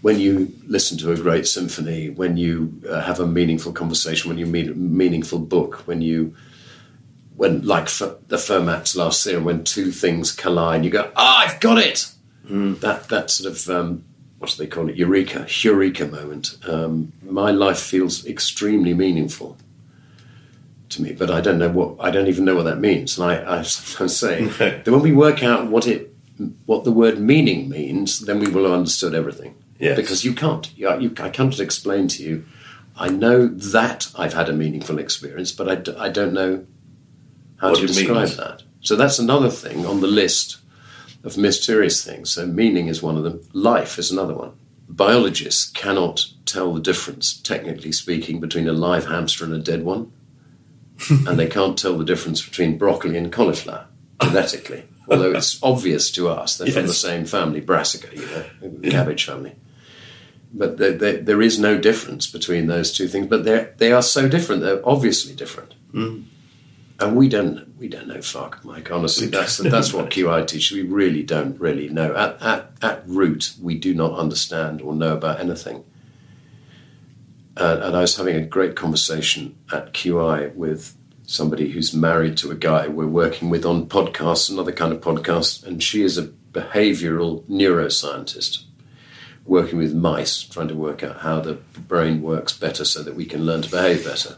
C: when you listen to a great symphony, when you uh, have a meaningful conversation, when you meet a meaningful book, when you, when like F- the Fermat's last theorem, when two things collide, you go, "Ah, I've got it." That that sort of um, what do they call it? Eureka, eureka moment. Um, my life feels extremely meaningful to me, but I don't know what I don't even know what that means. And I, I sometimes say that when we work out what it what the word meaning means, then we will have understood everything.
B: Yes.
C: Because you can't. You, you, I can't explain to you. I know that I've had a meaningful experience, but I, d- I don't know how
B: What
C: to describe
B: means.
C: that. So that's another thing on the list of mysterious things. So meaning is one of them. Life is another one. Biologists cannot tell the difference, technically speaking, between a live hamster and a dead one, and they can't tell the difference between broccoli and cauliflower genetically. Although it's obvious to us they're from the same family, brassica, you know, the cabbage family. But there, there, there is no difference between those two things. But they they are so different. They're obviously different. Mm. And we don't we don't know fuck, Mike. Honestly, that's that's what QI teaches. We really don't really know. At at at root, we do not understand or know about anything. Uh, and I was having a great conversation at QI with somebody who's married to a guy we're working with on podcasts, another kind of podcast, and she is a behavioral neuroscientist working with mice, trying to work out how the brain works better so that we can learn to behave better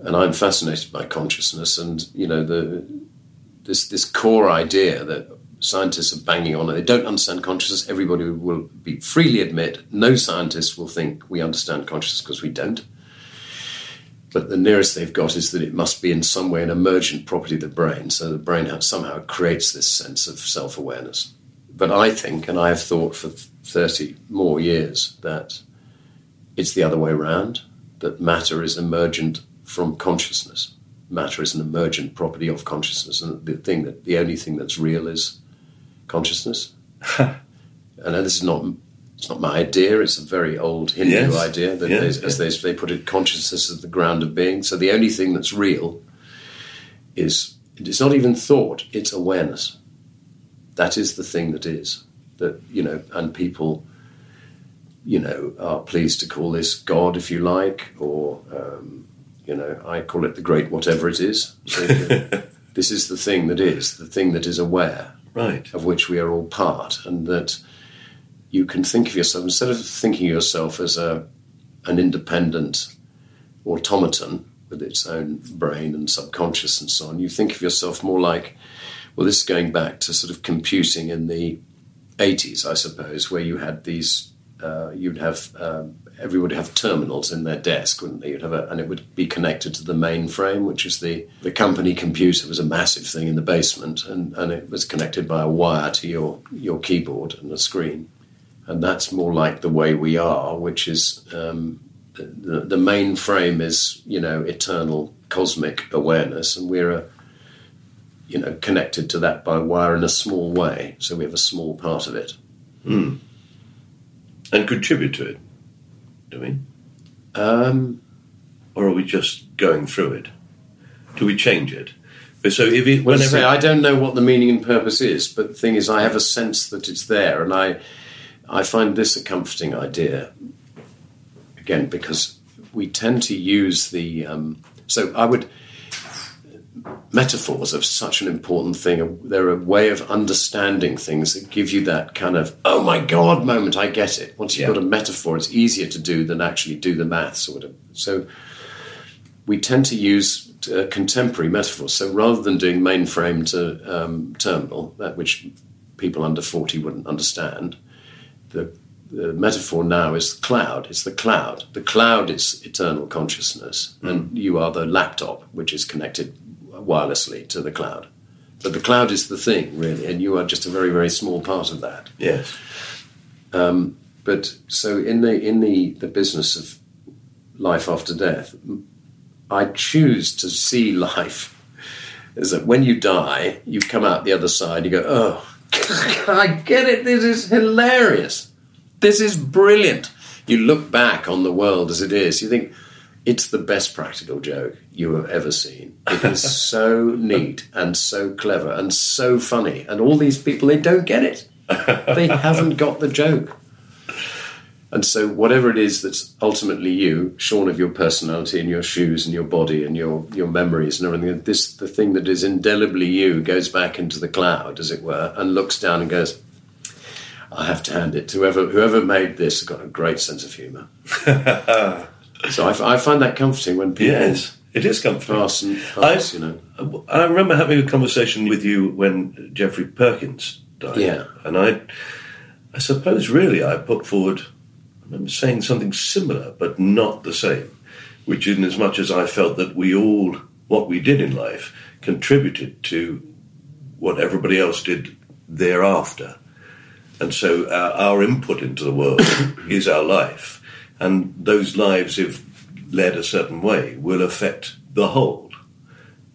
C: and I'm fascinated by consciousness and you know the this this core idea that scientists are banging on. They don't understand consciousness. Everybody will be freely admit no scientist will think we understand consciousness because we don't. But the nearest they've got is that it must be in some way an emergent property of the brain. So the brain somehow creates this sense of self awareness. But I think, and I have thought for 30 more years, that it's the other way around, that matter is emergent from consciousness. Matter is an emergent property of consciousness, and the thing that the only thing that's real is consciousness. and this is not it's not my idea; it's a very old Hindu
B: Yes.
C: idea that, they, as they, they put it, consciousness is the ground of being. So the only thing that's real is it's not even thought; it's awareness. That is the thing that is that you know, and people you know, are pleased to call this God, if you like, or, um, you know, I call it the great whatever it is. So, this is the thing that is, the thing that is aware,
B: Right.
C: of which we are all part, and that you can think of yourself, instead of thinking of yourself as a, an independent automaton with its own brain and subconscious and so on, you think of yourself more like, well, this is going back to sort of computing in the 80s, I suppose, where you had these, uh, you'd have, um, everybody would have terminals in their desk, wouldn't they? You'd have a, and it would be connected to the mainframe, which is the, the company computer. It was a massive thing in the basement, and, and it was connected by a wire to your, your keyboard and a screen. And that's more like the way we are, which is um, the, the mainframe is, you know, eternal cosmic awareness, and we're a, you know, connected to that by wire in a small way. So we have a small part of it.
B: And contribute to it, do we?
C: Um,
B: Or are we just going through it? Do we change it? So if it,
C: Well,
B: whenever
C: say, I don't know what the meaning and purpose is, but the thing is, I have a sense that it's there, and I, I find this a comforting idea. Again, because we tend to use the. Um, so I would. Metaphors are such an important thing. They're a way of understanding things that give you that kind of "oh my god" moment. I get it. Once you've
B: Yeah.
C: got a metaphor, it's easier to do than actually do the maths or whatever. So we tend to use uh, contemporary metaphors. So rather than doing mainframe to um, terminal, that which people under 40 wouldn't understand, the, the metaphor now is cloud. It's the cloud. The cloud is eternal consciousness, and you are the laptop, which is connected wirelessly to the cloud. But the cloud is the thing, really, and you are just a very, very small part of that.
B: yes, um,
C: But so in the in the, the business of life after death, I choose to see life as that when you die, you come out the other side, you go, oh, I get it, this is hilarious. This is brilliant. You look back on the world as it is, you think, it's the best practical joke you have ever seen. It is so neat and so clever and so funny. And all these people, they don't get it. They haven't got the joke. And so, whatever it is that's ultimately you, shorn of your personality and your shoes and your body and your, your memories and everything, this the thing that is indelibly you goes back into the cloud, as it were, and looks down and goes, "I have to hand it to whoever whoever made this. Has got a great sense of humour." so I find that comforting when people
B: yes, it is comforting.
C: pass and pass, you know.
B: I remember having a conversation with you when Geoffrey Perkins died.
C: Yeah.
B: And I, I suppose really I put forward, I remember saying something similar, but not the same, which in as much as I felt that we all, what we did in life, contributed to what everybody else did thereafter. And so our, our input into the world is our life. And those lives, if led a certain way, will affect the whole.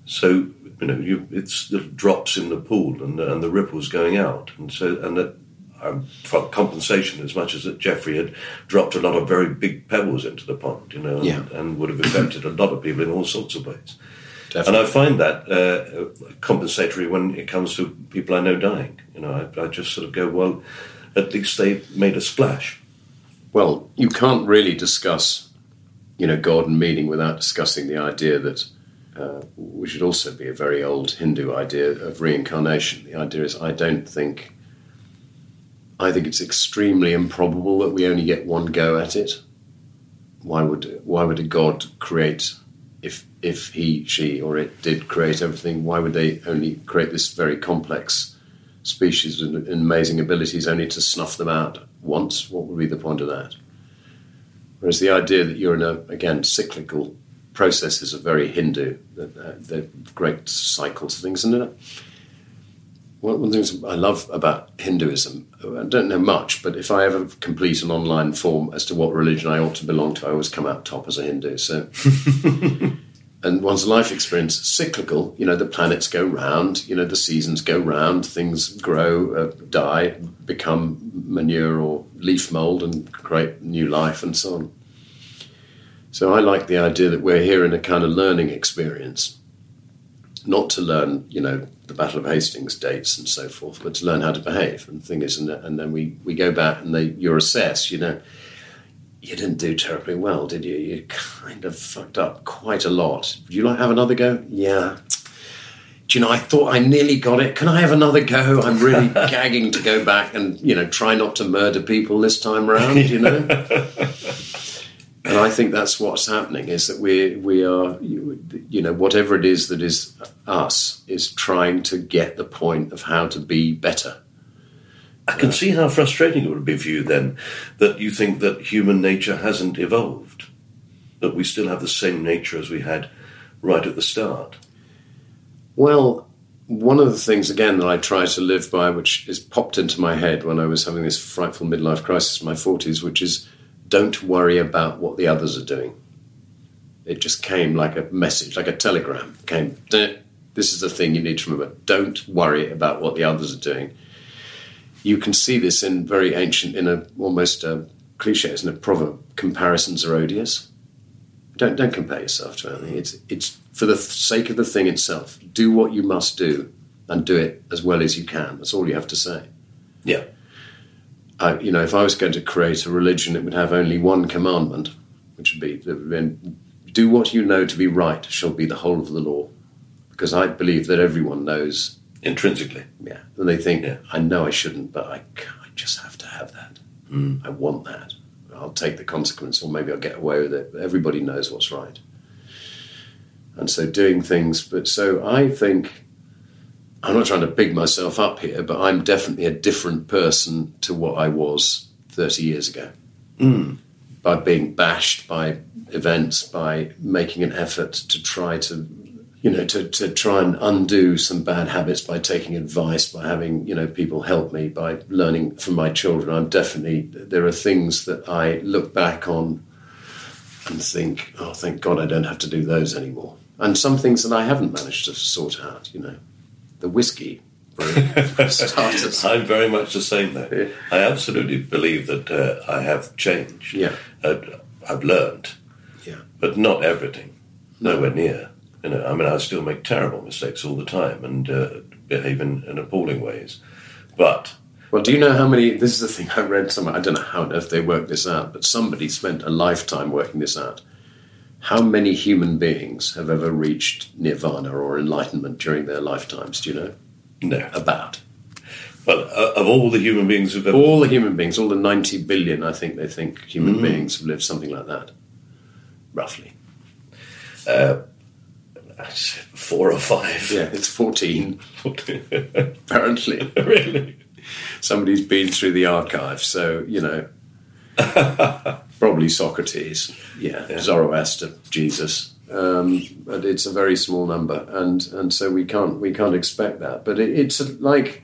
B: So you know, you, it's the drops in the pool and the, and the ripples going out, and so and that I felt compensation as much as that Geoffrey had dropped a lot of very big pebbles into the pond, you know, and,
C: Yeah.
B: and would have affected a lot of people in all sorts of ways.
C: Definitely.
B: And I find that uh, compensatory when it comes to people I know dying. You know, I, I just sort of go, well, at least they made a splash.
C: Well, you can't really discuss, you know, God and meaning without discussing the idea that, uh, which should also be a very old Hindu idea of reincarnation. The idea is, I don't think, I think it's extremely improbable that we only get one go at it. Why would why would a God create, if if he, she, or it did create everything? Why would they only create this very complex species with amazing abilities only to snuff them out once? What would be the point of that? Whereas the idea that you're in a, again, cyclical processes are very Hindu. That, uh, They're great cycles, of things. And uh, one of the things I love about Hinduism, I don't know much, but if I ever complete an online form as to what religion I ought to belong to, I always come out top as a Hindu. So and one's life experience cyclical. You know, the planets go round. You know, the seasons go round. Things grow, uh, die, become manure or leaf mold, and create new life, and so on. So I like the idea that we're here in a kind of learning experience, not to learn, you know, the Battle of Hastings dates and so forth, but to learn how to behave. And the thing is, and, and then we, we go back and they you're assessed. You know, you didn't do terribly well, did you? You kind of fucked up quite a lot. Would you like have another go? Yeah. Do you know, I thought I nearly got it. Can I have another go? I'm really gagging to go back and, you know, try not to murder people this time round, you know? and I think that's what's happening is that we, we are, you, you know, whatever it is that is us is trying to get the point of how to be better.
B: I can see how frustrating it would be for you then that you think that human nature hasn't evolved, that we still have the same nature as we had right at the start.
C: Well, one of the things, again, that I try to live by, which is popped into my head when I was having this frightful midlife crisis in my 40s, which is don't worry about what the others are doing. It just came like a message, like a telegram. It came, this is the thing you need to remember. Don't worry about what the others are doing. You can see this in very ancient, in a almost a cliche, isn't it? Proverb: comparisons are odious. Don't don't compare yourself to anything. It's it's for the sake of the thing itself. Do what you must do, and do it as well as you can. That's all you have to say.
B: Yeah.
C: I, you know, if I was going to create a religion, it would have only one commandment, which would be do what you know to be right shall be the whole of the law. Because I believe that everyone knows,
B: Intrinsically.
C: yeah, and they think,
B: Yeah.
C: I know I shouldn't, but I just have to have that. Mm. I want that. I'll take the consequence, or maybe I'll get away with it. Everybody knows what's right. And so doing things, but so I think I'm not trying to big myself up here, but I'm definitely a different person to what I was 30 years ago. Mm. By being bashed by events, by making an effort to try to, you know, to, to try and undo some bad habits by taking advice, by having, you know, people help me, by learning from my children. I'm definitely, there are things that I look back on and think, oh, thank God I don't have to do those anymore. And some things that I haven't managed to sort out, you know. The whiskey, starters.
B: I'm very much the same though. I absolutely believe that uh, I have changed.
C: Yeah.
B: Uh, I've learned,
C: Yeah.
B: but not everything. Nowhere near. You know, I mean, I still make terrible mistakes all the time and uh, behave in, in appalling ways. But
C: Well, do you know how many? This is the thing I read somewhere. I don't know how on earth they worked this out, but somebody spent a lifetime working this out. How many human beings have ever reached nirvana or enlightenment during their lifetimes? Do you know?
B: no.
C: About
B: Well, uh, of all the human beings who've ever.
C: all the human beings, all the ninety billion, I think they think human beings have lived something like that, roughly.
B: Four or five.
C: Yeah, it's fourteen apparently.
B: really?
C: Somebody's been through the archive, so you know. probably Socrates, yeah, Zoroaster, Jesus, um, but it's a very small number, and and so we can't we can't expect that. But it, it's like,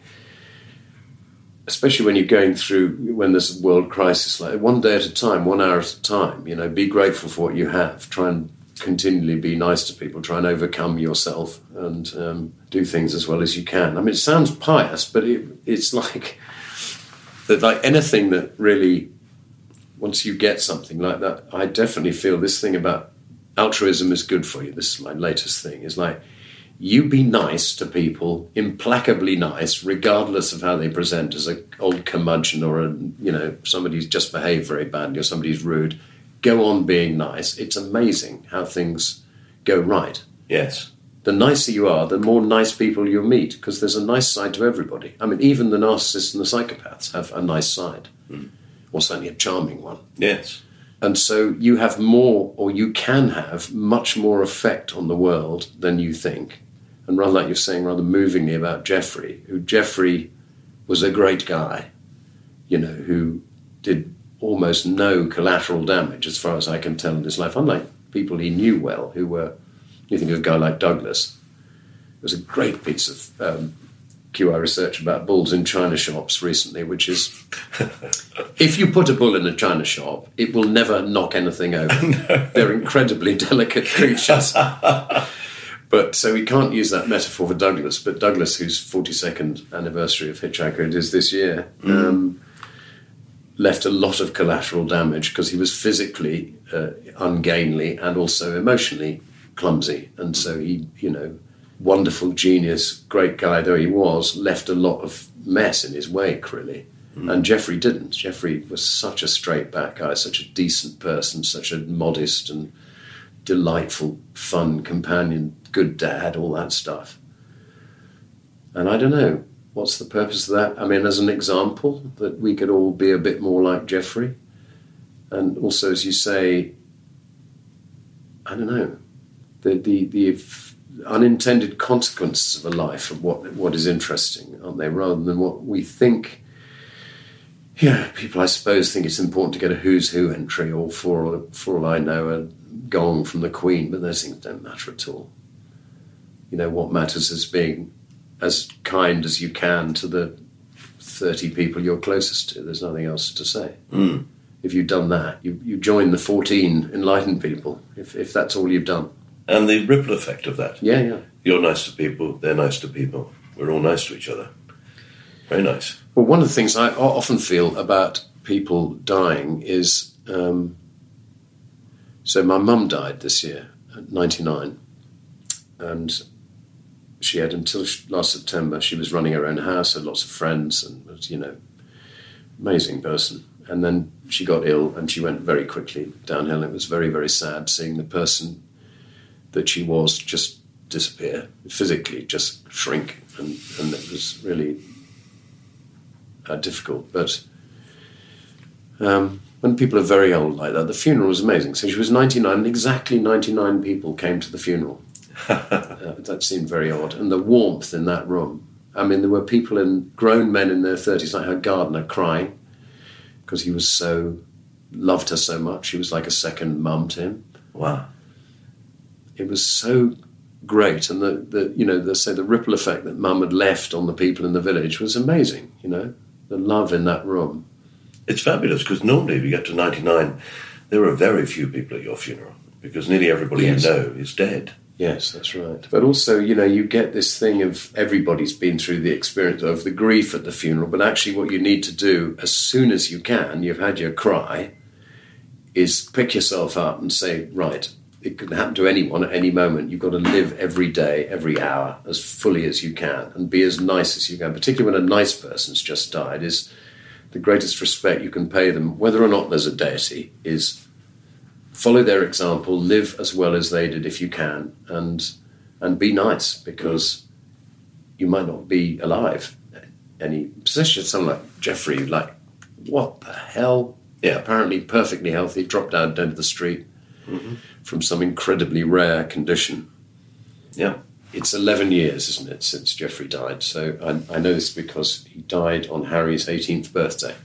C: especially when you're going through when there's a world crisis, like one day at a time, one hour at a time. You know, be grateful for what you have. Try and continually be nice to people. Try and overcome yourself and um, do things as well as you can. I mean, it sounds pious, but it, it's like that. Like anything that really once you get something like that, I definitely feel this thing about altruism is good for you. This is my latest thing. Is like you be nice to people, implacably nice, regardless of how they present as an old curmudgeon or a you know somebody who's just behaved very badly or somebody who's rude. Go on being nice. It's amazing how things go right.
B: Yes.
C: The nicer you are, the more nice people you'll meet because there's a nice side to everybody. I mean, even the narcissists and the psychopaths have a nice side, hmm. or certainly a charming one.
B: Yes.
C: And so you have more, or you can have much more effect on the world than you think. And rather like you're saying rather movingly about Geoffrey, who Geoffrey was a great guy, you know, who did almost no collateral damage as far as I can tell in his life, unlike people he knew well, who were, you think of a guy like Douglas. There's a great piece of um, QI research about bulls in china shops recently, which is if you put a bull in a china shop, it will never knock anything over. They're incredibly delicate creatures. but so we can't use that metaphor for Douglas. But Douglas, whose 42nd anniversary of Hitchhiker it is this year, um, left a lot of collateral damage because he was physically uh, ungainly and also emotionally clumsy. And so he, you know, wonderful genius, great guy though he was, left a lot of mess in his wake, really. And Geoffrey didn't. Geoffrey was such a straight back guy, such a decent person, such a modest and delightful, fun companion, good dad, all that stuff. And I don't know, what's the purpose of that? I mean, as an example, that we could all be a bit more like Geoffrey. And also, as you say, I don't know, the, the, the unintended consequences of a life of what, what is interesting, aren't they? Rather than what we think. Yeah, people, I suppose, think it's important to get a who's who entry, or for all, for all I know, a gong from the Queen, but those things don't matter at all. You know, what matters is being as kind as you can to the 30 people you're closest to. There's nothing else to say. If you've done that, you, you join the 14 enlightened people, if, if that's all you've done.
B: And the ripple effect of that.
C: Yeah, yeah.
B: You're nice to people, they're nice to people. We're all nice to each other. Very nice.
C: Well, one of the things I often feel about people dying is um, So my mum died this year at 99, and she had until last September. She was running her own house, had lots of friends, and was, you know, amazing person. And then she got ill, and she went very quickly downhill. It was very, very sad seeing the person that she was just disappear physically, just shrink, and and it was really uh, difficult. But um, when people are very old like that, the funeral was amazing. So she was 99, and exactly 99 people came to the funeral. Uh, that seemed very odd. And the warmth in that room. I mean, there were people in grown men in their 30s, like her gardener, crying because he was so loved her so much. She was like a second mum to him.
B: Wow.
C: It was so great, and the, the you know the say the ripple effect that mum had left on the people in the village was amazing. You know, the love in that room.
B: It's fabulous because normally, if you get to 99, there are very few people at your funeral because nearly everybody
C: Yes.
B: you know is dead.
C: Yes, that's right. But also, you know, you get this thing of everybody's been through the experience of the grief at the funeral, but actually, what you need to do as soon as you can, you've had your cry, is pick yourself up and say, right, it can happen to anyone at any moment. You've got to live every day, every hour, as fully as you can, and be as nice as you can. Particularly when a nice person's just died, is the greatest respect you can pay them, whether or not there's a deity, is follow their example, live as well as they did if you can, and and be nice because you might not be alive. Any especially someone like Geoffrey, like what the hell? Yeah, apparently perfectly healthy, dropped down down to the street mm-hmm. from some incredibly rare condition.
B: Yeah.
C: It's 11 years, isn't it, since Geoffrey died? So I, I know this because he died on Harry's 18th birthday.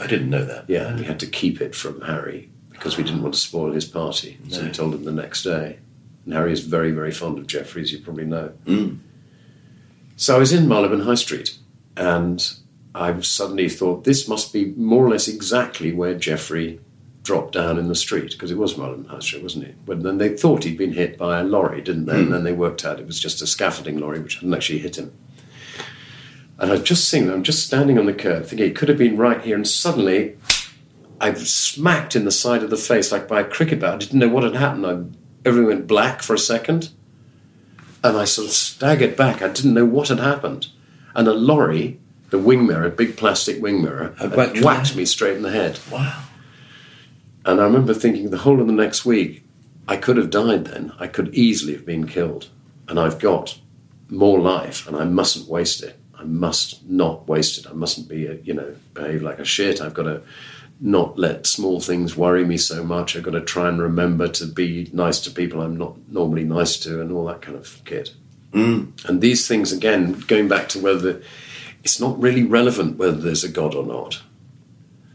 B: I didn't know that.
C: Yeah, we had to keep it from Harry because we didn't want to spoil his party. So we
B: No.
C: told him the next day. And Harry is very, very fond of Geoffrey, as you probably know.
B: Mm.
C: So I was in Marylebone High Street and I suddenly thought this must be more or less exactly where Geoffrey dropped down in the street because it was Marylebone High Street, wasn't it? But then they thought he'd been hit by a lorry, didn't they? And then they worked out it was just a scaffolding lorry which hadn't actually hit him. And I just seen that, I'm just standing on the curb thinking it could have been right here, and suddenly I was smacked in the side of the face like by a cricket bat. I didn't know what had happened. I, everything went black for a second, and I sort of staggered back. I didn't know what had happened. And a lorry, the wing mirror, a big plastic wing mirror,
B: Had whacked
C: whacked me straight in the head.
B: Wow.
C: And I remember thinking the whole of the next week, I could have died then. I could easily have been killed. And I've got more life, and I mustn't waste it. I must not waste it. I mustn't be, a, you know, behave like a shit. I've got to not let small things worry me so much. I've got to try and remember to be nice to people I'm not normally nice to, and all that kind of kit. Mm. And these things, again, going back to whether it's not really relevant whether there's a God or not.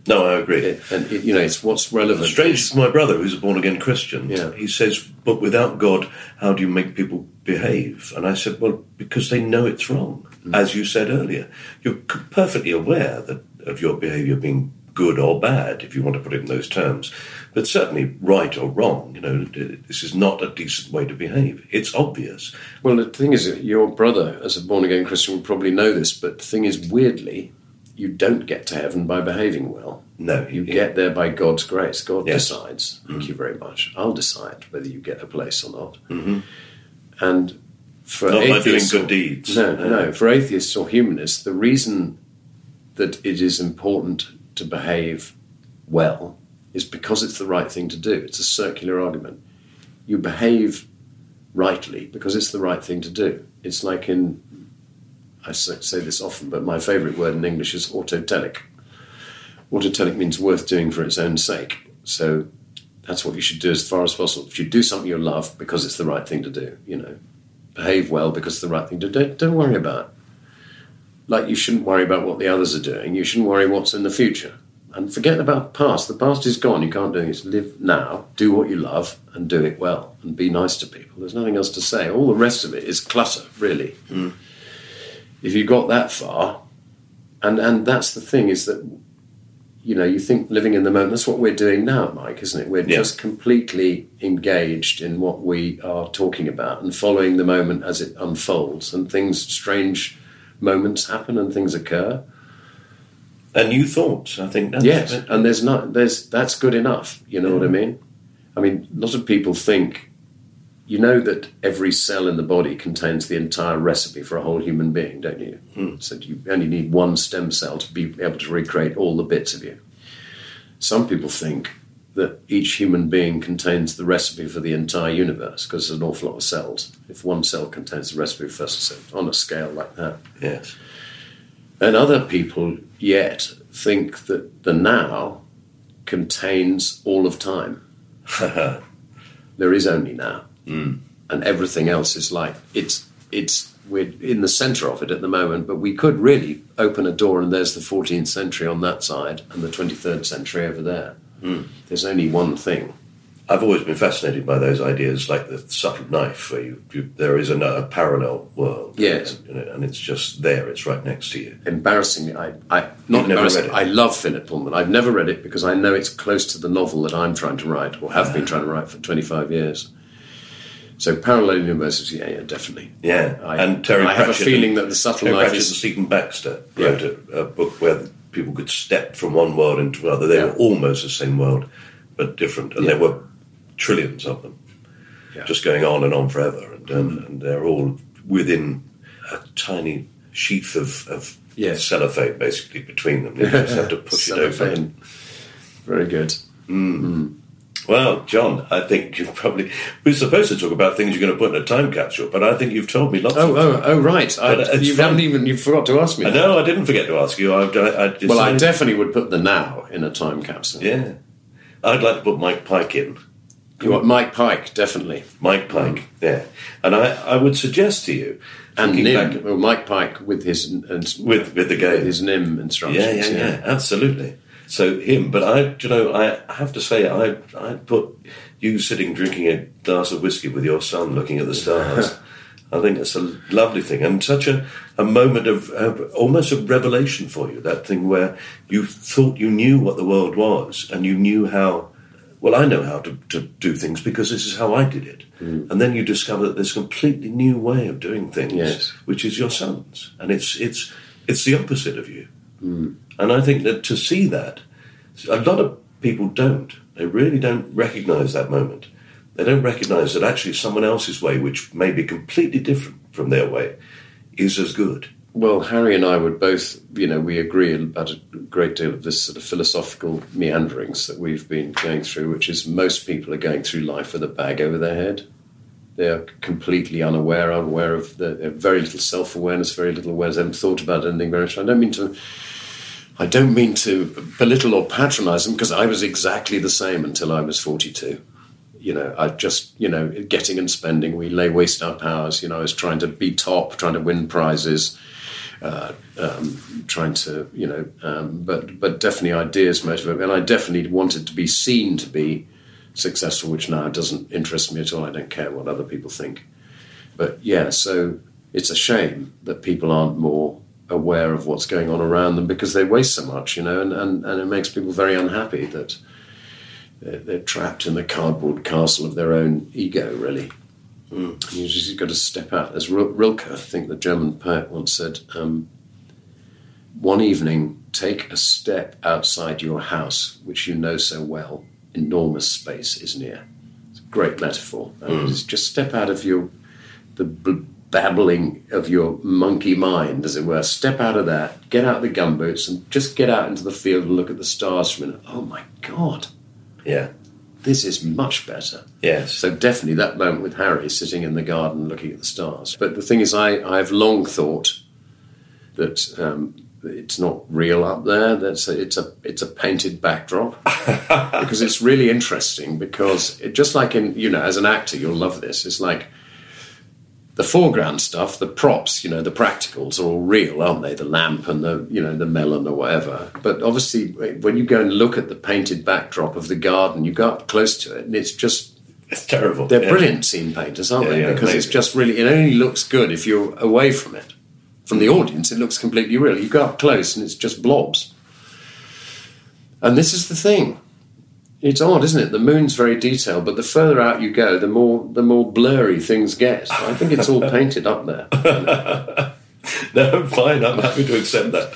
B: No, I agree.
C: It, and it, you know, it's what's relevant.
B: Strange for my brother, who's a born again Christian.
C: Yeah.
B: He says, But without God, how do you make people behave? And I said, Well, because they know it's wrong. Mm. As you said earlier, you're perfectly aware that of your behavior being good or bad, if you want to put it in those terms, but certainly right or wrong. You know, this is not a decent way to behave. It's obvious.
C: Well, the thing is, your brother, as a born again Christian, will probably know this, but the thing is, weirdly, you don't get to heaven by behaving well.
B: No,
C: You
B: yeah.
C: get there by God's grace. God
B: Yes.
C: decides. Thank mm-hmm. you very much. I'll decide whether you get a place or not. Mm-hmm. And for
B: Not by doing good deeds.
C: No,
B: No.
C: no. For atheists or humanists, the reason that it is important to behave well is because it's the right thing to do. It's a circular argument. You behave rightly because it's the right thing to do. It's like in, I say this often, but my favourite word in English is autotelic. Autotelic means worth doing for its own sake. So that's what you should do as far as possible. If you do something you love because it's the right thing to do, you know, behave well because it's the right thing to do. Don't, don't worry about. Like you shouldn't worry about what the others are doing. You shouldn't worry what's in the future. And forget about the past. The past is gone. You can't do it. Live now, do what you love, and do it well, and be nice to people. There's nothing else to say. All the rest of it is clutter, really. Hmm. If you got that far, and and that's the thing is that you know you think living in the moment. That's what we're doing now, Mike, isn't it? We're
B: Yeah.
C: just completely engaged in what we are talking about and following the moment as it unfolds, and things, strange moments happen, and things occur.
B: And new thoughts, I think. That's,
C: Yes, and there's not there's that's good enough. You know what I mean? I mean, a lot of people think, you know, that every cell in the body contains the entire recipe for a whole human being, don't you? Hmm. So you only need one stem cell to be able to recreate all the bits of you. Some people think that each human being contains the recipe for the entire universe because there's an awful lot of cells. If one cell contains the recipe for us, on a scale like that.
B: Yes.
C: And other people yet think that the now contains all of time. there is only now, mm. and everything else is like it's it's we're in the centre of it at the moment. But we could really open a door, and there's the 14th century on that side, and the 23rd century over there. Mm. There's only one thing.
B: I've always been fascinated by those ideas, like the subtle knife, where you, you there is a, a parallel world.
C: Yes.
B: know, and it's just there; it's right next to you.
C: Embarrassingly, I, I not
B: never
C: embarrassing.
B: read it?
C: I love Philip Pullman. I've never read it because I know it's close to the novel that I'm trying to write, or have been ah. trying to write for 25 years. So, parallel universes, yeah, yeah, definitely.
B: Yeah,
C: I,
B: and Terry
C: I have a feeling
B: and-
C: that the subtle
B: Terry
C: knife
B: Pratchett
C: is
B: and Stephen Baxter
C: Yeah.
B: wrote a, a book where people could step from one world into another. They
C: Yeah.
B: were almost the same world, but different, and
C: Yeah.
B: there were trillions of them,
C: Yeah.
B: just going on and on forever, and, and, mm-hmm. and they're all within a tiny sheath of, of cellophane, basically between them. You just have to push it open.
C: Cellophane. Very good. Mm. Mm.
B: Well, John, I think you've probably. We're supposed to talk about things you're going to put in a time capsule, but I think you've told me lots
C: Oh,
B: of
C: oh, oh, oh right. I,
B: uh,
C: you
B: fun.
C: haven't even you forgot to ask me.
B: I know, I didn't forget to ask you. I, I, I
C: Well, I definitely would put the now in a time capsule.
B: Yeah. I'd like to put Mike Pike in.
C: You want Mike Pike, definitely.
B: Mike Pike, mm. yeah. And I, I would suggest to you,
C: And Nim,
B: back-
C: well, Mike Pike with his and,
B: with, with the game.
C: his Nim instructions.
B: yeah, yeah, yeah, absolutely. So him, but I, you know, I have to say, I, I put you sitting drinking a glass of whiskey with your son, looking at the stars. I think that's a lovely thing, and such a, a moment of, of almost a revelation for you. That thing where you thought you knew what the world was, and you knew how. Well, I know how to, to do things because this is how I did it.
C: Mm.
B: And then you discover that there's a completely new way of doing things,
C: Yes.
B: which is your son's, and it's it's it's the opposite of you.
C: Mm.
B: And I think that to see that, a lot of people don't. They really don't recognise that moment. They don't recognise that actually someone else's way, which may be completely different from their way, is as good.
C: Well, Harry and I would both, you know, we agree about a great deal of this sort of philosophical meanderings that we've been going through, which is most people are going through life with a bag over their head. They are completely unaware, unaware of the, very little self awareness, very little awareness. They haven't thought about anything very much. I don't mean to. I don't mean to belittle or patronise them because I was exactly the same until I was forty-two. You know, I just, you know, getting and spending. We lay waste our powers. You know, I was trying to be top, trying to win prizes, uh, um, trying to, you know, um, but but definitely ideas motivate me, and I definitely wanted to be seen to be successful, which now doesn't interest me at all. I don't care what other people think. But yeah, so it's a shame that people aren't more aware of what's going on around them because they waste so much, you know, and, and, and it makes people very unhappy that they're, they're trapped in the cardboard castle of their own ego, really. You just got to step out. As Rilke, I think the German poet, once said, um, one evening, take a step outside your house, which you know so well. Enormous space is near. It's a great metaphor. And just- Just step out of your the b- babbling of your monkey mind, as it were. Step out of that, get out the gumboots, and just get out into the field and look at the stars for a minute. Oh my God,
B: Yeah.
C: this is much better.
B: Yes.
C: So definitely that moment with Harry sitting in the garden looking at the stars. But the thing is, I, I've long thought that um, it's not real up there. That's a, it's a it's a painted backdrop because it's really interesting. Because it, just like in you know, as an actor, you'll love this. It's like the foreground stuff, the props, you know, the practicals are all real, aren't they? The lamp and the, you know, the melon or whatever. But obviously, when you go and look at the painted backdrop of the garden, you go up close to it, and it's just
B: It's terrible.
C: they're
B: Yeah.
C: brilliant scene painters, aren't
B: Yeah,
C: they?
B: yeah,
C: because it's just really, it only looks good if you're away from it. From the audience, it looks completely real. You go up close and it's just blobs. And this is the thing. It's odd, isn't it? The moon's very detailed, but the further out you go, the more the more blurry things get. I think it's all painted up there.
B: No, I'm fine. I'm happy to accept that.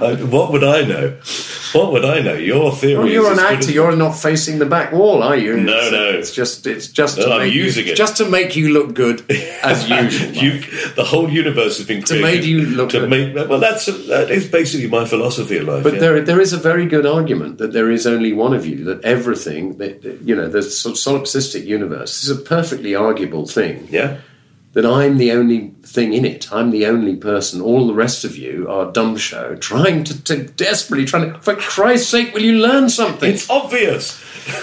B: I, what would I know? What would I know? Your theory.
C: Well, you're an actor.
B: as-
C: You're not facing the back wall, are you?
B: No,
C: it's,
B: no.
C: It's just it's just
B: No,
C: to
B: I'm
C: make
B: using
C: you,
B: it.
C: just to make you look good as usual.
B: You, the whole universe has been created To
C: make you look
B: to
C: good.
B: make. Well, that's that is basically my philosophy in life.
C: But
B: yeah.
C: there, there is a very good argument that there is only one of you. That everything, that, that, you know, the solipsistic universe is a perfectly arguable thing.
B: yeah,
C: That I'm the only thing in it. I'm the only person. All the rest of you are dumb show, trying to, to desperately trying to. For Christ's sake, will you learn something?
B: it's obvious.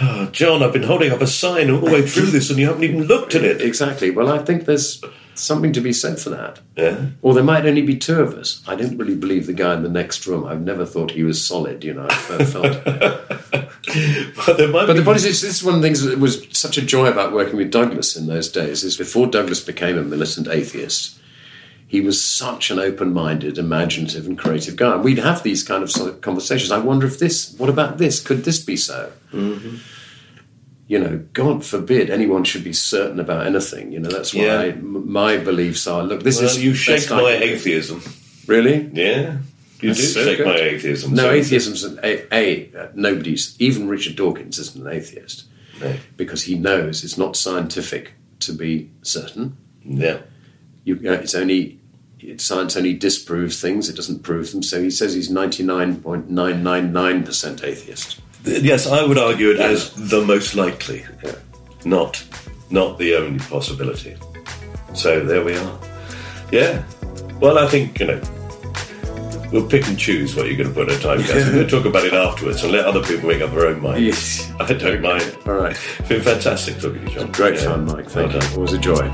B: oh, John, I've been holding up a sign all the way through this, and you haven't even looked at it.
C: exactly. Well, I think there's something to be said for that.
B: Yeah.
C: Or there might only be two of us. I didn't really believe the guy in the next room. I've never thought he was solid. You know, I felt.
B: But there might
C: But the point is, this is one of the things that was such a joy about working with Douglas in those days. Is before Douglas became a militant atheist, he was such an open-minded, imaginative, and creative guy. And we'd have these kind of, sort of conversations. I wonder if this. What about this? Could this be so?
B: Mm-hmm.
C: You know, God forbid anyone should be certain about anything. You know, that's why
B: Yeah.
C: my beliefs are. Look, this
B: Well,
C: is
B: you shake my atheism.
C: Really?
B: Yeah, you
C: That's
B: do
C: so
B: shake
C: good.
B: my atheism.
C: No,
B: so-
C: atheism's an, a, a nobody's. Even Richard Dawkins isn't an atheist
B: No.
C: because he knows it's not scientific to be certain.
B: Yeah.
C: You, uh, it's only it, science only disproves things; it doesn't prove them. So he says he's ninety nine point nine nine nine percent atheist.
B: Yes, I would argue it as the most likely,
C: Yeah.
B: not not the only possibility. So there we are. Yeah. Well, I think you know we'll pick and choose what you're going to put in a time capsule. We'll talk about it afterwards and let other people make up their own minds.
C: Yes.
B: I don't mind.
C: All right.
B: It's been fantastic talking to you, John.
C: Great
B: Yeah.
C: fun, Mike. Thank
B: Well
C: you.
B: done.
C: Always a joy.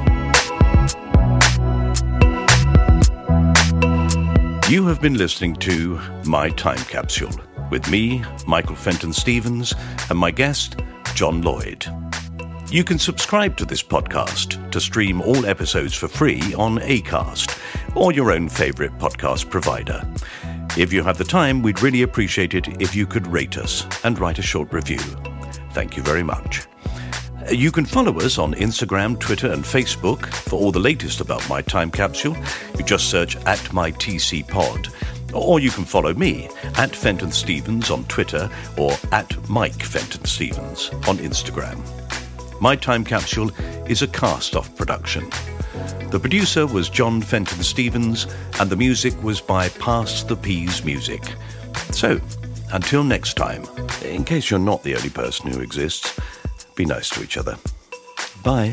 B: You have been listening to My Time Capsule with me, Michael Fenton Stevens, and my guest, John Lloyd. You can subscribe to this podcast to stream all episodes for free on ACAST or your own favourite podcast provider. If you have the time, we'd really appreciate it if you could rate us and write a short review. Thank you very much. You can follow us on Instagram, Twitter, and Facebook for all the latest about my time capsule. You just search at my TC Pod. Or you can follow me at Fenton Stevens on Twitter or at Mike Fenton Stevens on Instagram. My Time Capsule is a cast off production. The producer was John Fenton Stevens, and the music was by Pass the Peas Music. So, until next time, in case you're not the only person who exists, be nice to each other. Bye.